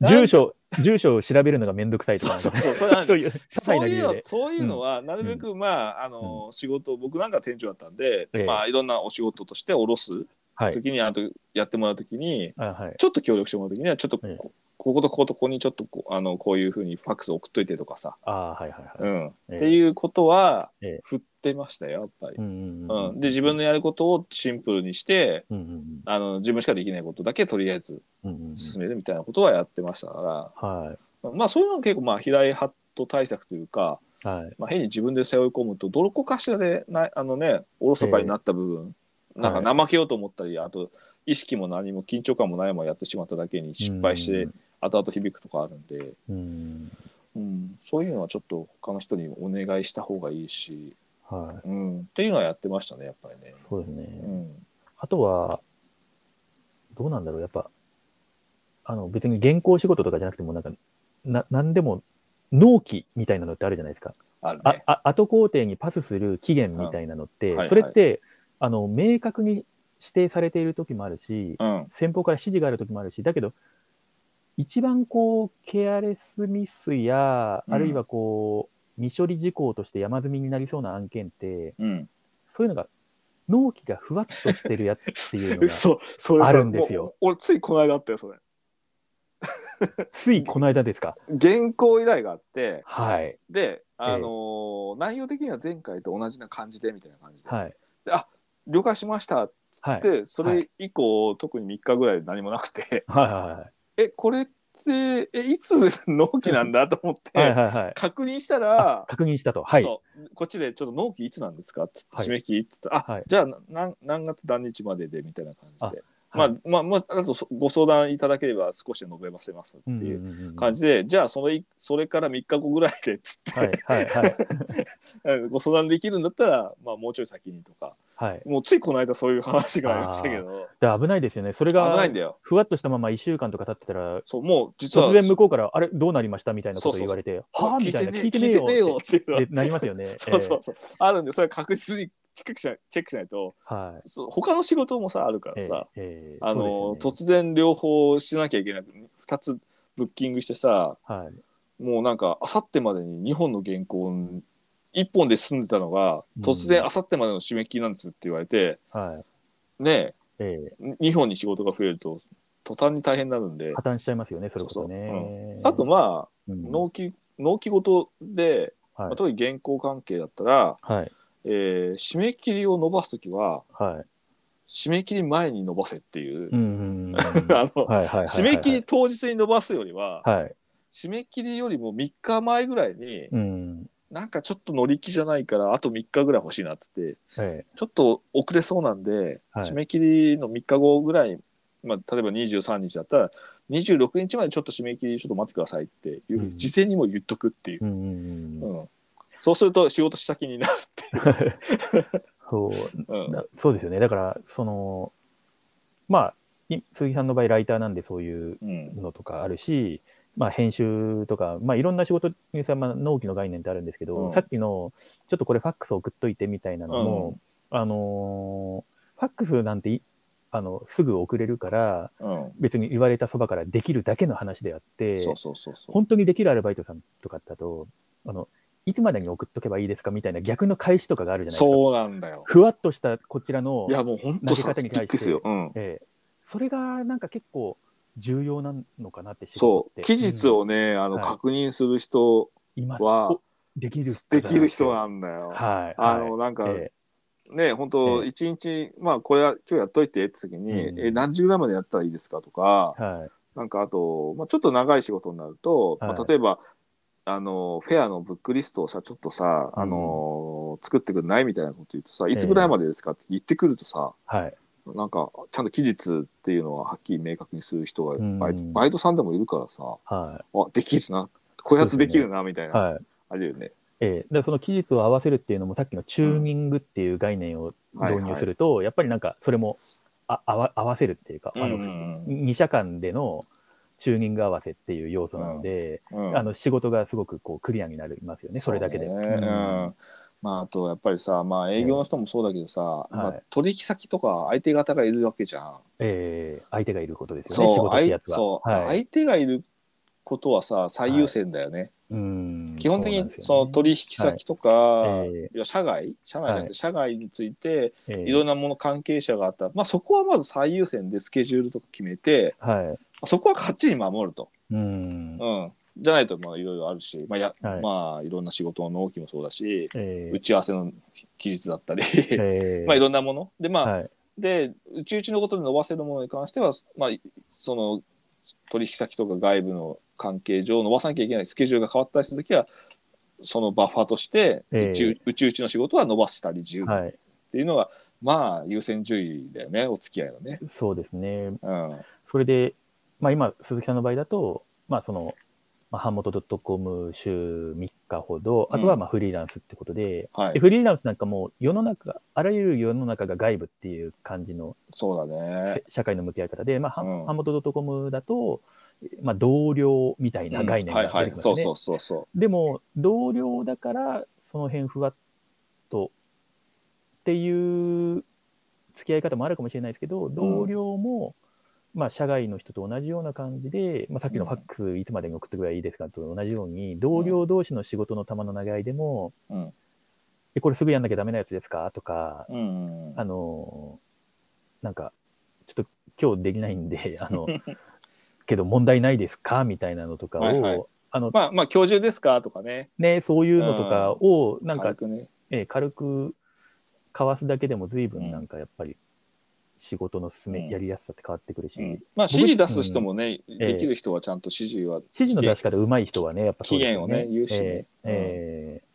住所住所を調べるのがめんどくさいとか、そうそうそうそれはそういう些細そういうのな理由で。そういうのはなるべく、まああのー仕事僕なんか店長だったんで、ええ。まあいろんなお仕事として下ろすはい。時に、あとやってもらう時にあはい。ちょっと協力してもらう時にはちょっとこ,、ええこことこことここにちょっとこうあのこういうふうにファックス送っといてとかさ、ああはいはいはい。うん。ええ。っていうことはええ。振ってましたよやっぱり。うんうんうんうん、で自分のやることをシンプルにしてうんうんあの自分しかできないことだけとりあえずうんうんうん。進めるみたいなことはやってましたかはら、まあそういうのが結構まあ平井ハット対策というか、いはい。まあ、変に自分で背負い込むとどこかしらでなあのねおろそかになった部分、えなんか怠けようと思ったり、あと意識も何も緊張感もないままやってしまっただけに失敗して後々響くとかあるんで、うん。うん、そういうのはちょっと他の人にお願いした方がいいし、はい。うん、っていうのはやってましたねやっぱりね。そうですね。うんあとは、どうなんだろう、やっぱ、あの別に原稿仕事とかじゃなくても、なんか、ななんでも納期みたいなのってあるじゃないですか。あね。あ後工程にパスする期限みたいなのって、うんはいそれって、あの明確に指定されている時もあるし、うん先方から指示がある時もあるし、だけど、一番こう、ケアレスミスや、うんあるいはこう、未処理事項として山積みになりそうな案件って、うん、そういうのが、納期がふわっとしてるやつっていうのが、そうそれさあるんですよもう俺ついこの間あったよそれ。ついこの間ですか？原稿依頼があってはい。で、あのー内容的には前回と同じな感じでみたいな感じで、はい。了解しましたっつはい。って、それ以降、特に3日ぐらい何もなくてはいはいえこれってえいつ 納期なんだと思って、はい。はいはいはい。確認したら、確認したと。はい。そうこっちでちょっと納期いつなんですか？っつって、はい締め切りっつってあ、はいじゃあ何何月何日まででみたいな感じで。まはいあ、まあ、まあ、あとそご相談いただければ少し述べませますってうんうんいううんうん感じで、じゃあそれそれから3日後ぐらいでっつって、はいはいはい。ご相談できるんだったら、まあ、もうちょい先にとかはい。もうついこの間そういう話がありましたけどで危ないですよね。それ危がないんだよふわっとしたまま1週間とか経ってたら、そうもう実は突然向こうから、あれ、どうなりました？みたいなこと言われて、あはあみたいな、聞いて聞ねえよ聞いてねえよってなりますよね。そうそうそう、あるんでそれは確実にチェックしないチェックしないとえーはい。そう他の仕事もさあるからえーさ、えーあの、ね突然両方しなきゃいけなく2つブッキングしてさはい。もうなんかあさってまでに2本の原稿1本で済んでたのがうん突然あさってまでの締め切りなんですって言われて、はい。ねえー2本に仕事が増えると途端に大変になるんで破綻しちゃいますよね、それこそそうね。あとまあうん納期納期ごとで、まはいあ、特に原稿関係だったら、はい。えー締め切りを伸ばす時ははい。締め切り前に伸ばせっていう。締め切り当日に伸ばすよりは、はい。締め切りよりも3日前ぐらいに、うん。なんかちょっと乗り気じゃないからあと3日ぐらい欲しいなっつってえちょっと遅れそうなんで、はい。締め切りの3日後ぐらい、まあ、例えば23日だったら26日までちょっと締め切りちょっと待ってくださいっていう、うん。事前にもう言っとくっていう。う、んうんうんうん。そうすると仕事した気になるっていう。そう。うん。だそうですよね。だから、その、まあ、い鈴木さんの場合、ライターなんでそういううん。のとかあるし、まあ、編集とか、まあ、いろんな仕事にさ、まあ、納期の概念ってあるんですけど、うん。さっきの、ちょっとこれファックス送っといてみたいなのも、あのーファックスなんていあのすぐ送れるから、うん。別に言われたそばからできるだけの話であって、そうそうそうそう。本当にできるアルバイトさんとかだと、あのいつまでに送っとけばいいですかみたいな逆の返しとかがあるじゃないですか。そうなんだよ。ふわっとしたこちらの投げ方に対して。え。それがなんか結構重要なのかなってそう、期日をね、あの、はい。確認する人、はおできる。できる人はなんだよ。はい。あの、はい。なんか、えね、本当ええ。一日、まあ、これは今日やっといてって時に、うんえ、何時ぐらいまでやったらいいですかとか、えはい。なんかあと、まあ、ちょっと長い仕事になると、まはい。あ、例えば、あの、フェアのブックリストをさ、ちょっとさ、あの、作ってくれないみたいなこと言うとさ、いつぐらいまでですかって言ってくるとさ、はいなんか、ちゃんと期日っていうのははっきり明確にする人がバイバイトさんでもいるからさ、はあ、できるな、こやつできるな、みたいな、いはい。あるよね。ええ。でその期日を合わせるっていうのもさっきのチューニングっていう概念を導入すると、やっぱりなんかそれもあ合わ合わせるっていうか、あのうん2社間でのチューニング合わせっていう要素なので、うん。あの仕事がすごくこうクリアになりますよね、それだけで。うね。うんまあ、あとやっぱりさ、まあ、営業の人もそうだけどさ、まあはい、取引先とか相手方がいるわけじゃん。ええ相手がいることですよね、仕そう事ってやつは。相そう、はい相手がいることはさ最優先だよね。うん基本的にその取引先とか、はいええいや社外？社内じゃなくて、はい社外についてええいろんなもの関係者があったら、まあ、そこはまず最優先でスケジュールとか決めてはい。そこはかっちり守ると。うん。うん、じゃないとまあいろいろあるし、まあやはいまあ、いろんな仕事の納期もそうだし、え打ち合わせの期日だったり、えええ まあいろんなものでまあ、はい。でうちうちのことで伸ばせるものに関しては、まあ、その取引先とか外部の関係上伸ばさなきゃいけないスケジュールが変わったりした時はそのバッファーとして、ええうちうちの仕事は伸ばしたり自由っはい。ていうのが、まあ優先順位だよねお付き合いのね。そうですね。うんそれで、まあ今、鈴木さんの場合だと、まあその、まあ、版元 .com 週3日ほど、あとはまあフリーランスってことで、はい。でフリーランスなんかもう世の中、あらゆる世の中が外部っていう感じのそうだね。せ。社会の向き合い方で、まあ、うん。版元 .com だと、まあ、同僚みたいな概念が出てきます。そうそうそうそでも、同僚だから、その辺ふわっとっていう付き合い方もあるかもしれないですけど、同僚も、まあ、社外の人と同じような感じで、まあ、さっきのファックスいつまでに送ってくればいいですかと同じように、同僚同士の仕事の玉の投げ合いでも、う。うん。え、これすぐやんなきゃダメなやつですか？とか、うんあの、なんか、ちょっと今日できないんで、あの、けど問題ないですか？みたいなのとかを、はいはい。あの、まあまあ今日中ですか？とかね。ね、そういうのとかを、なんか軽、くね。えー軽くかわすだけでも随分うん。なんかやっぱり仕事の進め、うん。やりやすさって変わってくるし、うん。指まあ指示出す人もね、ん。できる人はちゃんと指示は示の出し方上手い人はね、やっぱね。期限をね言うしね。えー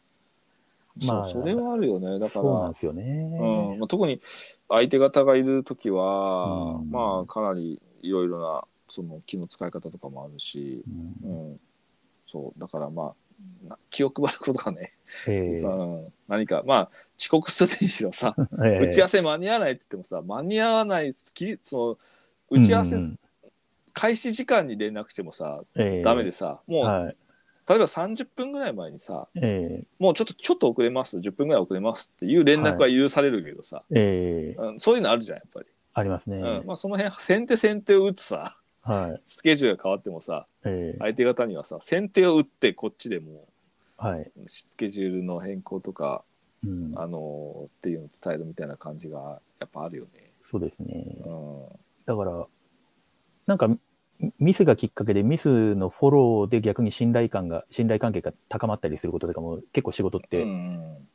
まあそれはあるよね。だからそうなんですよね。うん。まあ、特に相手方がいる時は、うん。まあかなりいろいろなその気の使い方とかもあるし、ううん。ん、そう。だからまあな気を配ることがね、えー。うん、何かまあ遅刻するにしろさ、えー打ち合わせ間に合わないって言ってもさ間に合わないきその打ち合わせ、うんうん。開始時間に連絡してもさえーダメでさ、もう、はい。例えば30分ぐらい前にさえーもうちょっとちょっと遅れます10分ぐらい遅れますっていう連絡は許されるけどさ、えーうん、そういうのあるじゃんやっぱり、ありますね。うん。まあ、その辺先手先手を打つさはい。スケジュールが変わってもさえー相手方にはさ先手を打ってこっちでもはい。うスケジュールの変更とか、うん、あのーっていうのを伝えるみたいな感じがやっぱあるよね。そうですね。うんだから、なんか、ミミスがきっかけで、ミスのフォローで逆に信頼感が、信頼関係が高まったりすることとかも結構仕事っうてん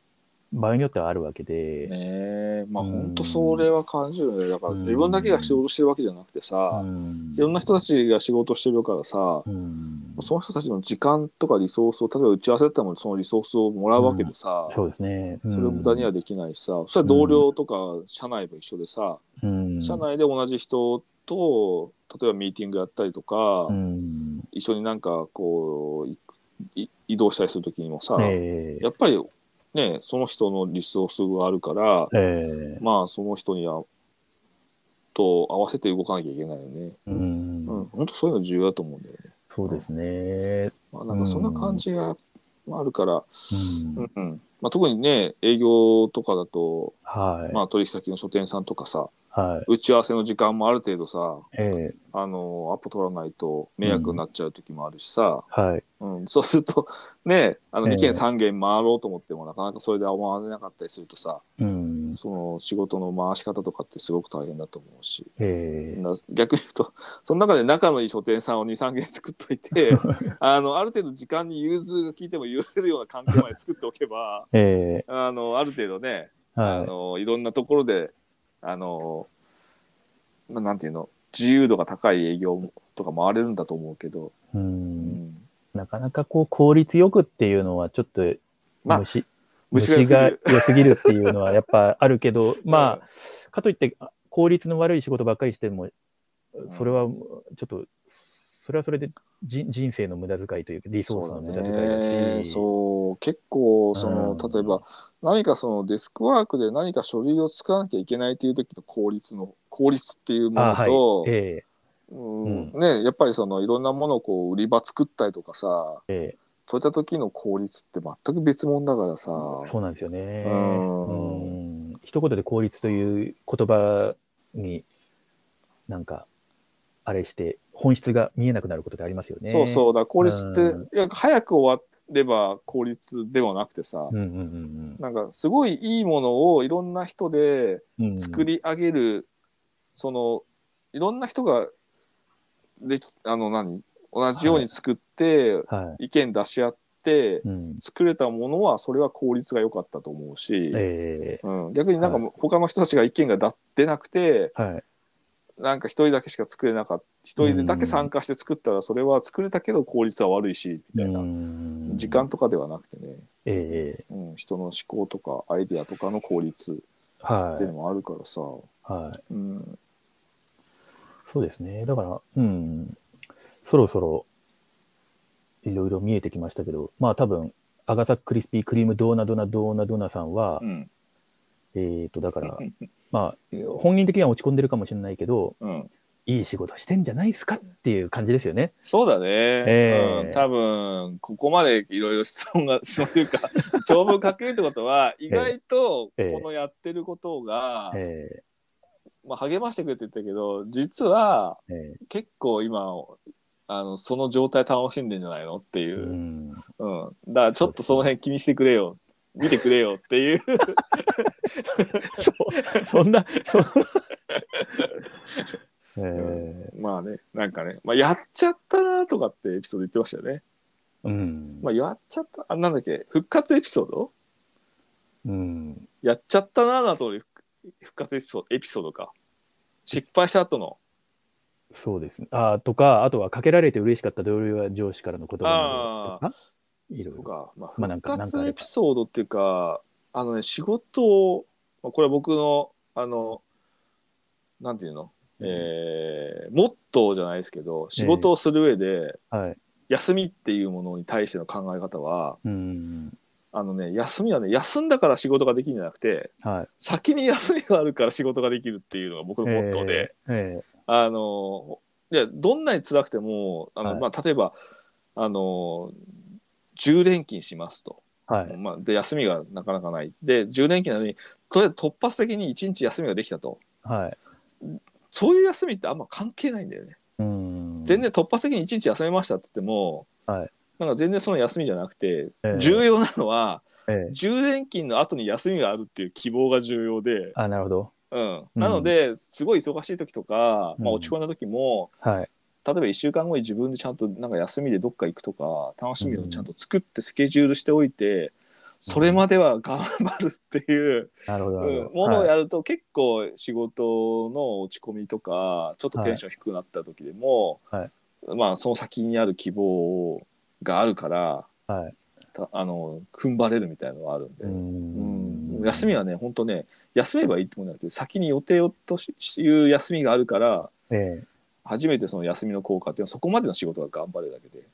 場合によってはあるわけで、ねえ。まあうん。本当それは感じるよね。だから自分だけが仕事してるわけじゃなくてさ、うん。いろんな人たちが仕事してるからさ、うん。その人たちの時間とかリソースを例えば打ち合わせだったらもそのリソースをもらうわけでさ、そうですね。それを無駄にはできないしさ、それは同僚とか社内も一緒でさ、うん、社内で同じ人と例えばミーティングやったりとか、うん。一緒になんかこう移動したりする時にもさ、ええ。やっぱりねその人のリソースがあるからええまあその人にはと合わせて動かなきゃいけないよね。ううん、ん。本当そういうの重要だと思うんだよね。そうですね。まあ、なんかそんな感じがあるから、うんうんうんまあ、特にね営業とかだと、はい。まあ、取引先の書店さんとかさはい。打ち合わせの時間もある程度さええあのアポ取らないと迷惑になっちゃう時もあるしさ、はい。うんそうするとねあのええ2件3件回ろうと思ってもなかなかそれで回れなかったりするとさうん。その仕事の回し方とかってすごく大変だと思うし。ええな逆に言うとその中で仲のいい書店さんを23軒作っといて あのある程度時間に融通が効いても許せるような関係まで作っておけば ええあのある程度ね、あはのいろんなところであの、まあ、なんていうの自由度が高い営業とか回れるんだと思うけど、い。う。うんん、なかなかこう効率よくっていうのはちょっとまあ虫、虫虫がが良すぎる良すぎるっていうのはやっぱあるけど、まあ、かといって効率の悪い仕事ばっかりしても、それはちょっと、それはそれでじ人生の無駄遣いというか、リソースの無駄遣いだねし、そう結構その、うん。例えば何かそのデスクワークで何か書類を作らなきゃいけないという時の効率の効率っていうもあはい。のと、え。うん。ね、やっぱりそのいろんなものをこう売り場作ったりとかさええ。そういった時の効率って全く別物だからさ。えそうなんですよね。うん。うん。一言で効率という言葉になんか、あれして、本質が見えなくなることってありますよね。そうそうだ効率って、うんいや早く終われば効率ではなくてさ、うんうんなんかすごいいいものをいろんな人でうんうん。作り上げる、そのいろんな人ができあの何同じように作って、は意見出し合ってい。うん。作れたものはそれは効率が良かったと思うし、ええうん、逆になんかは他の人たちが意見がだ出なくてはい。なんか一人だけしか作れなかった一人でだけ参加して作ったらそれは作れたけど効率は悪いしみたいな、うん時間とかではなくてね、ええうん、人の思考とかアイディアとかの効率はっていうのもあるからさ、い。はい。うん、そうですね。だから、うん。そろそろ、いろいろ見えてきましたけど、まあ多分、アガサクリスピークリームドーナドナドーナドナさんは、うんえっ、と、だから、まあ、本人的には落ち込んでるかもしれないけど、うん、いい仕事してんじゃないですかっていう感じですよね。そうだね、ええ。うん、多分ここまでいろいろ質問が質問というか長文書けるってことは意外とええ。このやってることが、えまあ、励ましてくれって言ったけど実は結構今あのその状態楽しんでんじゃないのっていーう。う、ん。うん。だからちょっとその辺気にしてくれよ見てくれよっていう。そそんな、そえまあねなんかね、まあ、やっちゃったなとかってエピソード言ってましたよね。ーうん。まあ、やっちゃったあなんだっけ復活エピソード？うん。やっちゃったなの後に復復活エピソードエピソードか。失敗した後の。そうです。ね。あとか、あとはかけられて嬉しかった同僚や上司からの言葉とか、いろいろ。まあ、復活エピソードっていうかあのね仕事をまあこれは僕のあのなんていうの、えーモットーじゃないですけど仕事をする上で、はい。休みっていうものに対しての考え方はうん。あのね休みはね休んだから仕事ができるんじゃなくてはい。先に休みがあるから仕事ができるっていうのが僕のモットーで、ええあのいやどんなに辛くてもあの、はいまあ、例えばあの10連勤しますと、はい。まあ、で休みがなかなかないで10連勤なのにとりあえず突発的に1日休みができたとはい。そういう休みってあんま関係ないんだよね。うん。全然突発的に1日休めましたって言っても、はいなんか全然その休みじゃなくて、ええ重要なのはええ10連勤の後に休みがあるっていう希望が重要で、あ、なるほど。うん、なのですごい忙しい時とか、まあ、うん落ち込んだ時も、はい。例えば1週間後に自分でちゃんとなんか休みでどっか行くとか楽しみをちゃんと作ってスケジュールしておいて、それまでは頑張るっていう、ものをやると結構仕事の落ち込みとかちょっとテンション低くなった時でも、はい。まあその先にある希望があるからはい。たあの踏ん張れるみたいなのがあるんで、ううん。ん。休みはね本当ね休めばいいってもんじゃなくて先に予定をとしいう休みがあるからええ初めてその休みの効果っていうのはそこまでの仕事が頑張れるだけで。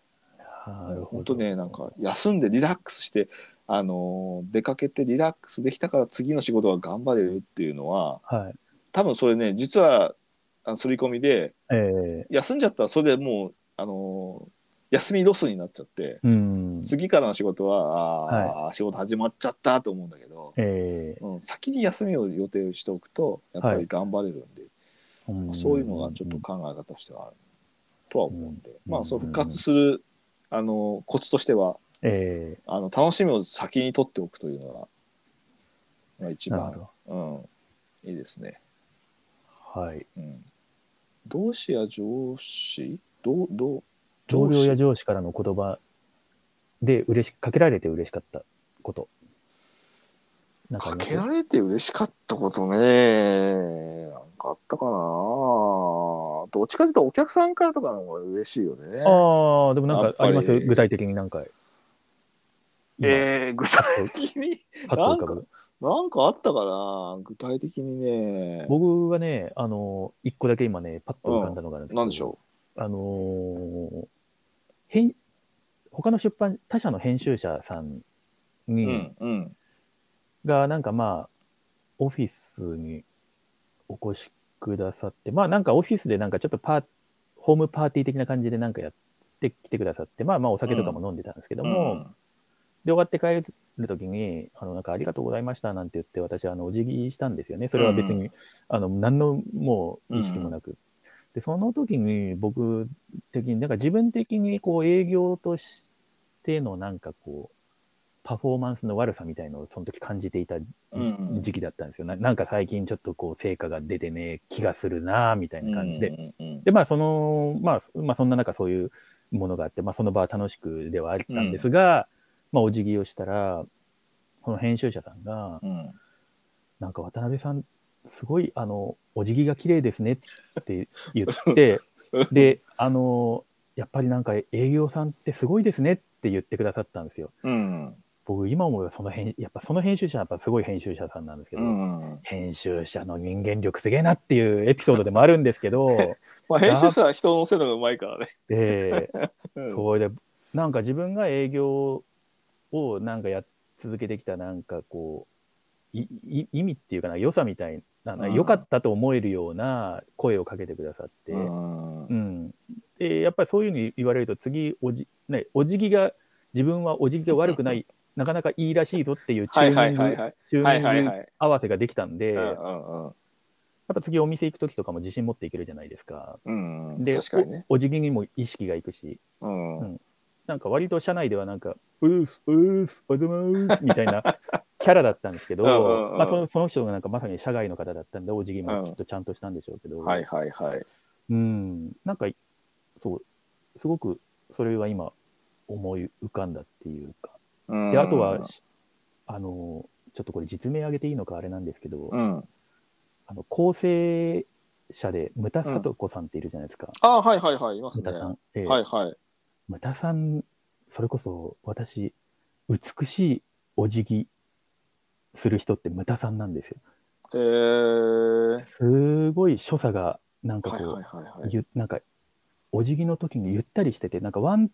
本当ねなんか休んでリラックスしてあの出かけてリラックスできたから次の仕事が頑張れるっていうのははい。多分それね実はあの刷り込みでええ。休んじゃったらそれでもうあの休みロスになっちゃってうん。次からの仕事はあー、仕事始まっちゃったと思うんだけど、ええ。うん、先に休みを予定しておくとやっぱり頑張れるんで、うんそういうのがちょっと考え方としてはあるとは思うんで、うん。まあそう復活するあのコツとしてはええ。あの楽しみを先に取っておくというのが、まあ、一番。ほ、うん、いいですね。ど。はい。うん、同志や上司？どうどう？同僚や上司からの言葉で嬉しかけられて嬉しかったこと。かあかけられて嬉しかったことねかあったかなどっちかというとお客さんからとかの方が嬉しいよね。ああ、でもなんかあります？具体的になんか。今えー、具体的に？パッと浮かぶ。なんかあったかな？具体的にね。僕はね、あの、一個だけ今ね、パッと浮かんだのがあるんですけど、なんでしょあのー編他の出版、他社の編集者さんう。に、うんうんが、なんかまあ、オフィスにお越しくださって、まあなんかオフィスでなんかちょっとパー、ホームパーティー的な感じでなんかやってきてくださって、まあまあお酒とかも飲んでたんですけども、で、終わって帰るときに、あの、なんかありがとうございましたなんて言って、私、あの、お辞儀したんですよね。それは別に、うあの、何のもう意識もなく。で、その時に僕的に、なんか自分的にこう営業としてのなんかこう、パフォーマンスの悪さみたいのをその時感じていたうん時期だったんですよ。ななんか最近ちょっとこう成果が出てね、気がするなみたいな感じで。うんうんで、まあ、その、まあ、まあ、そんな中そういうものがあって、まあ、その場は楽しくではあったんですが、まあ、お辞儀をしたら、この編集者さんが、うんなんか渡辺さん、すごい、あの、お辞儀が綺麗ですねって言って、で、あの、やっぱりなんか営業さんってすごいですねって言ってくださったんですよ。うん僕、今思えばその編、やっぱその編集者はやっぱすごい編集者さんなんですけど、うん編集者の人間力すげえなっていうエピソードでもあるんですけど、まあ編集者は人を乗せるのがうまいからね。で、うんそれで、なんか自分が営業をなんかやっ続けてきたなんかこう、いい意味っていうかな、良さみたいな、うん良かったと思えるような声をかけてくださって、ううん。んで、やっぱりそういうふうに言われると、次、おじ、ね、お辞儀が、自分はお辞儀が悪くない、なかなかいいらしいぞっていうチはいューニング、はいはいはい。チュはいはーニング。合わせができたんで、うんやっうんうんぱ次お店行くときとかも自信持っていけるじゃないですか。うんうんで、確かにね。おお辞儀にも意識がいくし、うんうんなんか割と社内ではなんか、うーす、うーす、おはようございますみたいな キャラだったんですけど、うんうんうんまあそのその人がなんかまさに社外の方だったんで、お辞儀うんもきっとちゃんとしたんでしょうけど、はいはいはい。うん、なんか、そう、すごくそれは今思い浮かんだっていうか、うんで、あとは、しあの、ちょっとこれ実名挙げていいのかあれなんですけど、うん。あの構成者で、ムタサトコさんっているじゃないですか。あはいはいはい、いますね。はムタさん。ええいはい。ムタさん、それこそ私、美しいお辞儀する人ってムタさんなんですよ。へー。すごい所作が、なんかこう、はいはいはいはい。ゆなんか、お辞儀の時にゆったりしてて、なんかワン、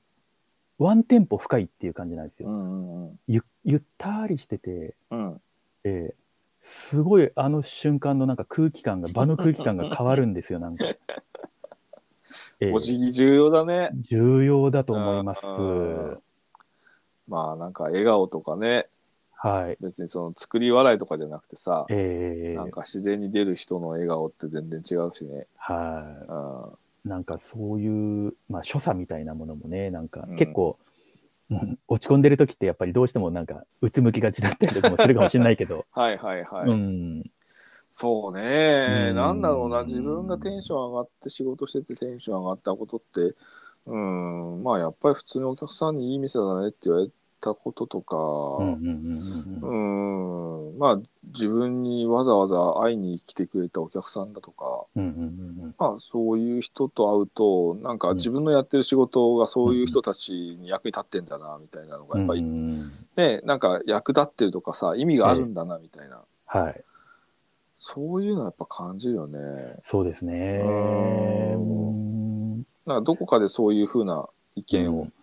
ワンテンポ深いっていう感じなんですよ。うんうんうん。ゆゆったりしてて、うん。ええすごいあの瞬間のなんか空気感が、場の空気感が変わるんですよ、なんか。ええお辞儀重要だね。重要だと思います。うんまあなんか笑顔とかね、はい。別にその作り笑いとかじゃなくてさ、ええなんか自然に出る人の笑顔って全然違うしね。はうんい。なんかそういう、まあ、所作みたいなものもね、なんかうん。結構、うん落ち込んでる時ってやっぱりどうしてもなんかうつむきがちだったりとかもするかもしれないけど、はいはいはい。うん。そうね、うん。なんだろうな、自分がテンション上がって仕事しててテンション上がったことって、うん、まあやっぱり普通にお客さんにいい店だねって言われたこととか、うんまあ自分にわざわざ会いに来てくれたお客さんだとか、まあそういう人と会うと、なんか自分のやってる仕事がそういう人たちに役に立ってんだな、みたいなのがやっぱりうんうんね、なんか役立ってるとかさ、意味があるんだな、みたいな。はい。そういうのはやっぱ感じるよね。そうですね。ううんなんかどこかでそういうふうな意見をうん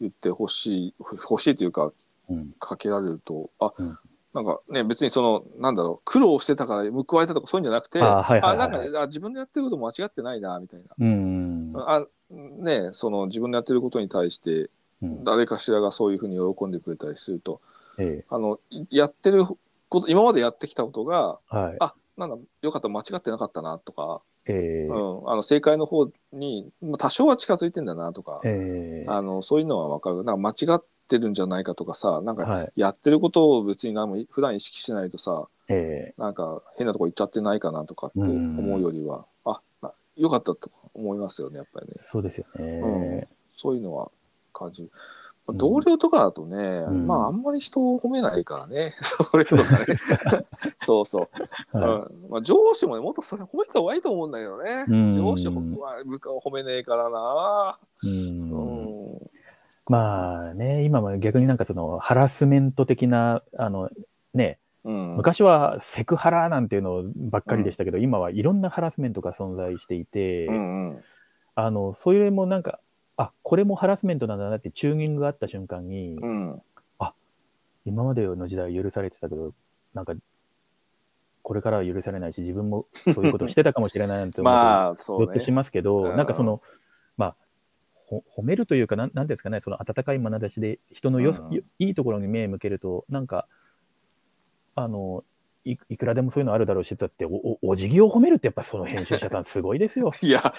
言ってほしい、欲しいというかうん。かけられるとあ、うん。なんかね別にそのなんだろう苦労してたから報われたとかそういうんじゃなくてあはいはいなんかねあ自分でやってること間違ってないなみたいな、うんあねその自分のやってることに対してうん。誰かしらがそういうふうに喜んでくれたりするとえあのいやってること今までやってきたことがえはい。あなんだよかった間違ってなかったなとか、ええうん、あの正解の方にまあ多少は近づいてんだなとか、ええあのそういうのは分かる。なんか間違ってるんじゃないかとかさなんかはい。やってることを別に何も普段意識しないとさえなんか変なとこ行っちゃってないかなとかって思うよりは、あなよかったと思いますよねやっぱりね。えそうですよね。うん。そういうのは感じる。同僚とかだとね、うんまああんまり人を褒めないからね、それとかね。そうそう。はうんまあ、上司もね、もっとそれ褒めた方がいいと思うんだけどね。うん上司は部下を褒めねえからな。い。う。うんん。まあね、今は逆になんかそのハラスメント的な、あの、ね、うん。昔はセクハラなんていうのばっかりでしたけど、今はいろんなハラスメントが存在していて、うんうん。あの、それもなんか、あ、これもハラスメントなんだなってチューニングがあった瞬間に、うん。今までの時代許されてたけど、なんか、これからは許されないし、自分もそういうことをしてたかもしれないなんて思うと、まあ、そうねゾッとし。ますけど、うんなんかその、まあ、ほ褒めるというか、なんなんですかね、その温かい眼差しで人のよ、うんよいいところに目を向けると、なんか、あの、いいくらでもそういうのあるだろうし、だっておお、お辞儀を褒めるってやっぱその編集者さんすごいですよ。いや、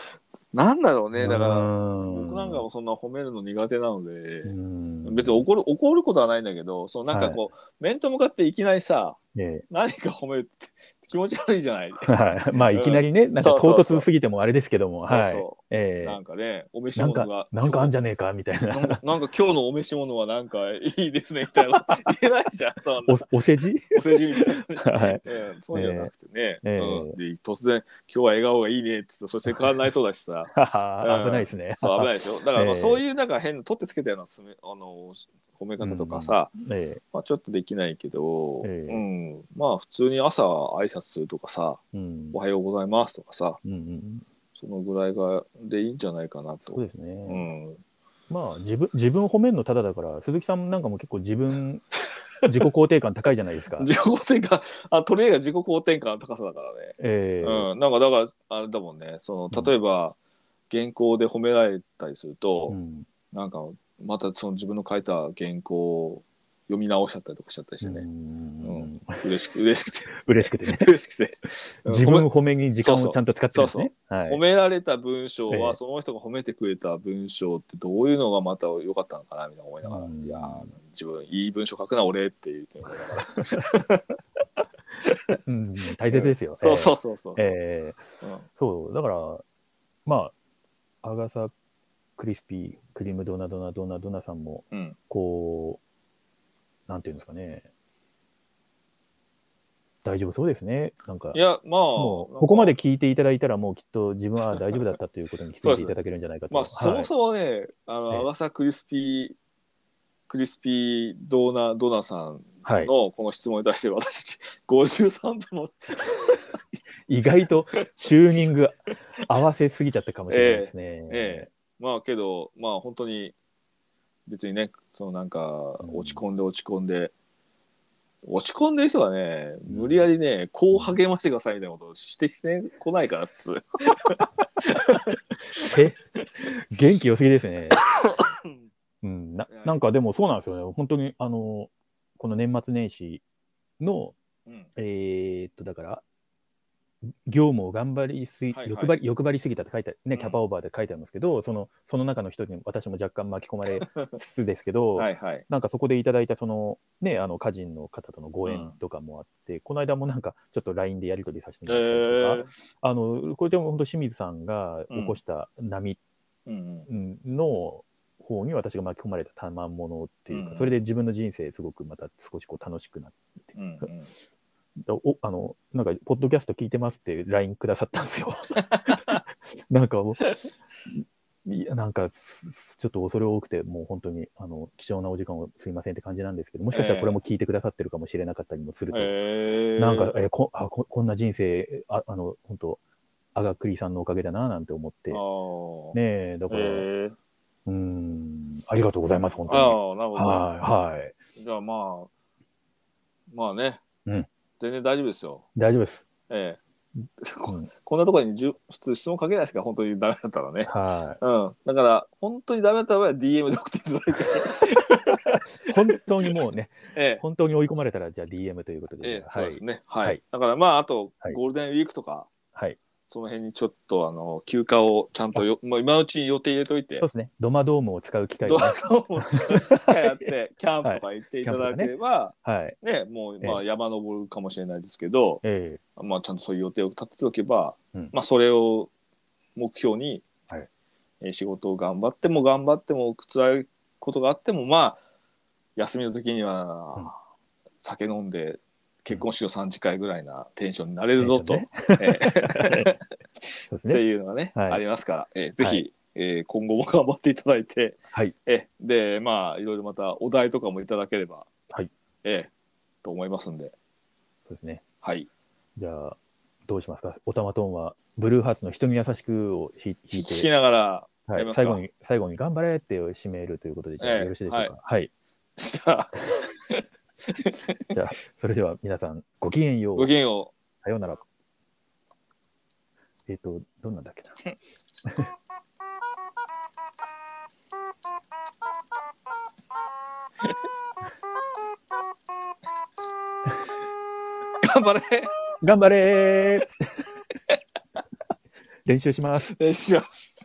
なんだろうね。だから、うん僕なんかもそんな褒めるの苦手なので、うん別に怒る怒ることはないんだけど、そのなんかこう、面と向かっていきなりさ、え何か褒めるって気持ち悪いじゃない。えはい。まあ、いきなりね、なんか唐突すぎてもあれですけども、はい。なんかね、お召し物がか、。なんかあんじゃねえかみたいな。なんか今日のお召し物はなんかいいですねみたいな言えないじゃん、そんなおお世辞？お世辞みたいな。はい。ええそうじゃなくてね、突然「今日は笑顔がいいね」っつってそれセクハラになりそうだしさ 危ないですね。そう危ないでしょだから そういうなんか変な取ってつけたようなあの褒め方とかさ、えまあ、ちょっとできないけど、ええ。うん、まあ普通に朝挨拶するとかさえうん「おはようございます」とかさうんうん。そのぐらいがでいいんじゃないかなと。そうですね。うん、まあ、自分、自分を褒めるのただだから、鈴木さんなんかも結構自分、自己肯定感高いじゃないですか。自己肯定感あとりあえず自己肯定感の高さだからね。ええ。うん、なんかだからあれだもんね。その例えば、原稿で褒められたりすると、うん。なんかまたその自分の書いた原稿を読み直しちゃったりとかしちゃったりしてうね、ん。嬉しく嬉しくて。嬉しくてね。嬉しくて。自分褒褒めに時間をちゃんと使ってるんですね。褒い。められた文章ええ。はその人が褒めてくれた文章ってどういうのがまた良かったのかなみたいな思いながら、うん。いやー自分いい文章書くな俺って言って思いながら。うん、大切ですよ。そうそうそうそう。そう、だから、まあ、アガサ・クリスピー、クリームドーナドナドナドナさんも、うん。こう、なんていうんですかね、大丈夫そうですね。なんかい、やまあもう、ここまで聞いていただいたら、もうきっと自分は 大丈夫だったということに気づいていただけるんじゃないかと。まあ、そもそもね、あええ。の、アガサ・クリスピー、クリスピードーナ、ドナさんはい、のこの質問に対して、私たち53分も、意外とチューニング合わせすぎちゃったかもしれないですね。ええまあけど、まあ本当に、別にね、そのなんか、うん落ち込んで落ち込んで、落ち込んでる人がね、無理やりね、こう励ましてくださいみたいなことをしてきてこないから、普通。え元気良すぎですね。うん、ななんかでもそうなんですよね。本当に、あの、この年末年始の、うんえーっと、だから、業務を頑張りすぎ、はいはい。欲張り、欲張りすぎたって書いて、ね、うん。キャパオーバーで書いてあるんですけど、その、その中の一人に私も若干巻き込まれつつですけど、はいはい。なんかそこでいただいたそのね、あの歌人の方とのごうん。縁とかもあって、この間もなんかちょっと LINE でやり取りさせてえもらったりとか、ー。あの、これでも本当清水さんが起こした波うんうん。うんの方に私が巻き込まれた賜物っていうか、うんそれで自分の人生すごくまた少しこう楽しくなって、うんうんおあの、なんか、ポッドキャスト聞いてますって LINE くださったんですよ。なんかもう、いやなんかちょっと恐れ多くて、もう本当にあの貴重なお時間をすいませんって感じなんですけど、もしかしたらこれも聞いてくださってるかもしれなかったりもすると、へえ。なんか、えこあここんな人生、ああの本当、アガクリさんのおかげだななんて思って、あねーえ、だから、へえ。うーん、ありがとうございます、本当に。ああ、なるほど。はい、はい。じゃあまあ、まあね、うん全然大丈夫ですよ。大丈夫です。ええうんこんなところにじゅ普通質問かけないですから、本当にダメだったらね。はうん。だから、本当にダメだったら DM で送っていただいて。い。本当にもうね、ええ本当に追い込まれたら、じゃあ DM ということで。ええはいそうですね。はい。はいだからまあ、あと、はいゴールデンウィークとか、はい。その辺にちょっと、あの、休暇をちゃんとよ、もう今のうちに予定入れといて。そう、ですね。ドマドームを使う機会ドが、ラね。ゴンを使う機会やって、キャンプとか行っていただければ、はい。ね、もう、まあ、え山登るかもしれないですけど、えまあ、ちゃんとそういう予定を立てておけば、うん。まあ、それを目標に、はい。えー仕事を頑張っても頑張っても辛いことがあってもまあ休みの時には、うん。酒飲んで結婚しよう3次会ぐらいなテンションになれるぞと、テえーってそうですね。いうのがね、はい。ありますから、えーぜひ、はい。えー今後も頑張っていただいて、はい。えーでまあいろいろまたお題とかもいただければ、はい。えーと思いますんで、そうですね。はい、じゃあ、どうしますか？オタマトーンは、ブルーハーツの人に優しくを弾い弾い聞きて、ながらはい、最後に、最後に頑張れって締めるということで、じゃあええ。よろしいでしょうか？はい。じゃあ じゃあ、それでは皆さん、ごきげんよう。ごきげんよう。さようなら。えっ、と、どんなんだっけな。頑張れ頑張れー 練習します。練習します。